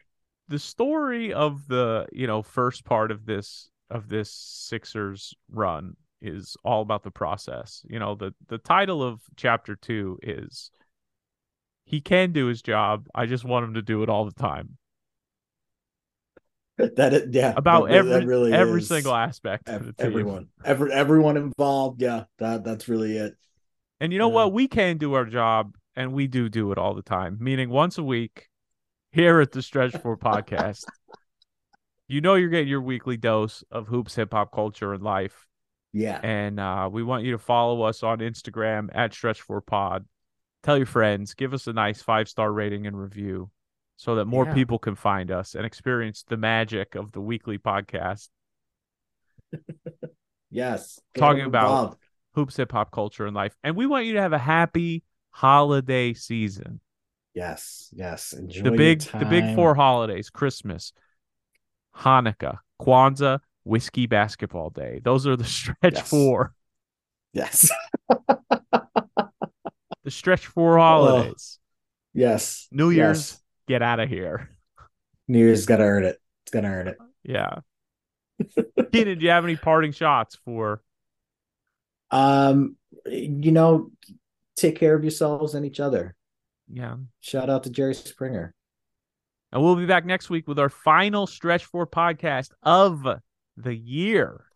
the story of the you know first part of this of this Sixers run is all about the process. You know, the the title of chapter 2 is he can do his job. I just want him to do it all the time.
That is, yeah,
about that, every that really every single aspect.
Ev- everyone, every everyone involved. Yeah, that that's really it.
And you know yeah. what? We can do our job, and we do do it all the time. Meaning, once a week, here at the Stretch Four Podcast, you know you're getting your weekly dose of hoops, hip hop culture, and life.
Yeah.
And uh, we want you to follow us on Instagram at Stretch4Pod. Tell your friends, give us a nice five star rating and review so that more yeah. people can find us and experience the magic of the weekly podcast.
yes.
Talking about hoops, hip hop culture, and life. And we want you to have a happy holiday season.
Yes, yes. Enjoy
the big the big four holidays: Christmas, Hanukkah, Kwanzaa, whiskey basketball day. Those are the stretch yes. four.
Yes.
the stretch four holidays. Oh,
yes.
New Year's, yes. get out of here.
New Year's got to earn it. It's going to earn it.
Yeah. Keenan, do you have any parting shots for?
Um, you know, take care of yourselves and each other.
Yeah.
Shout out to Jerry Springer.
And we'll be back next week with our final stretch four podcast of the year.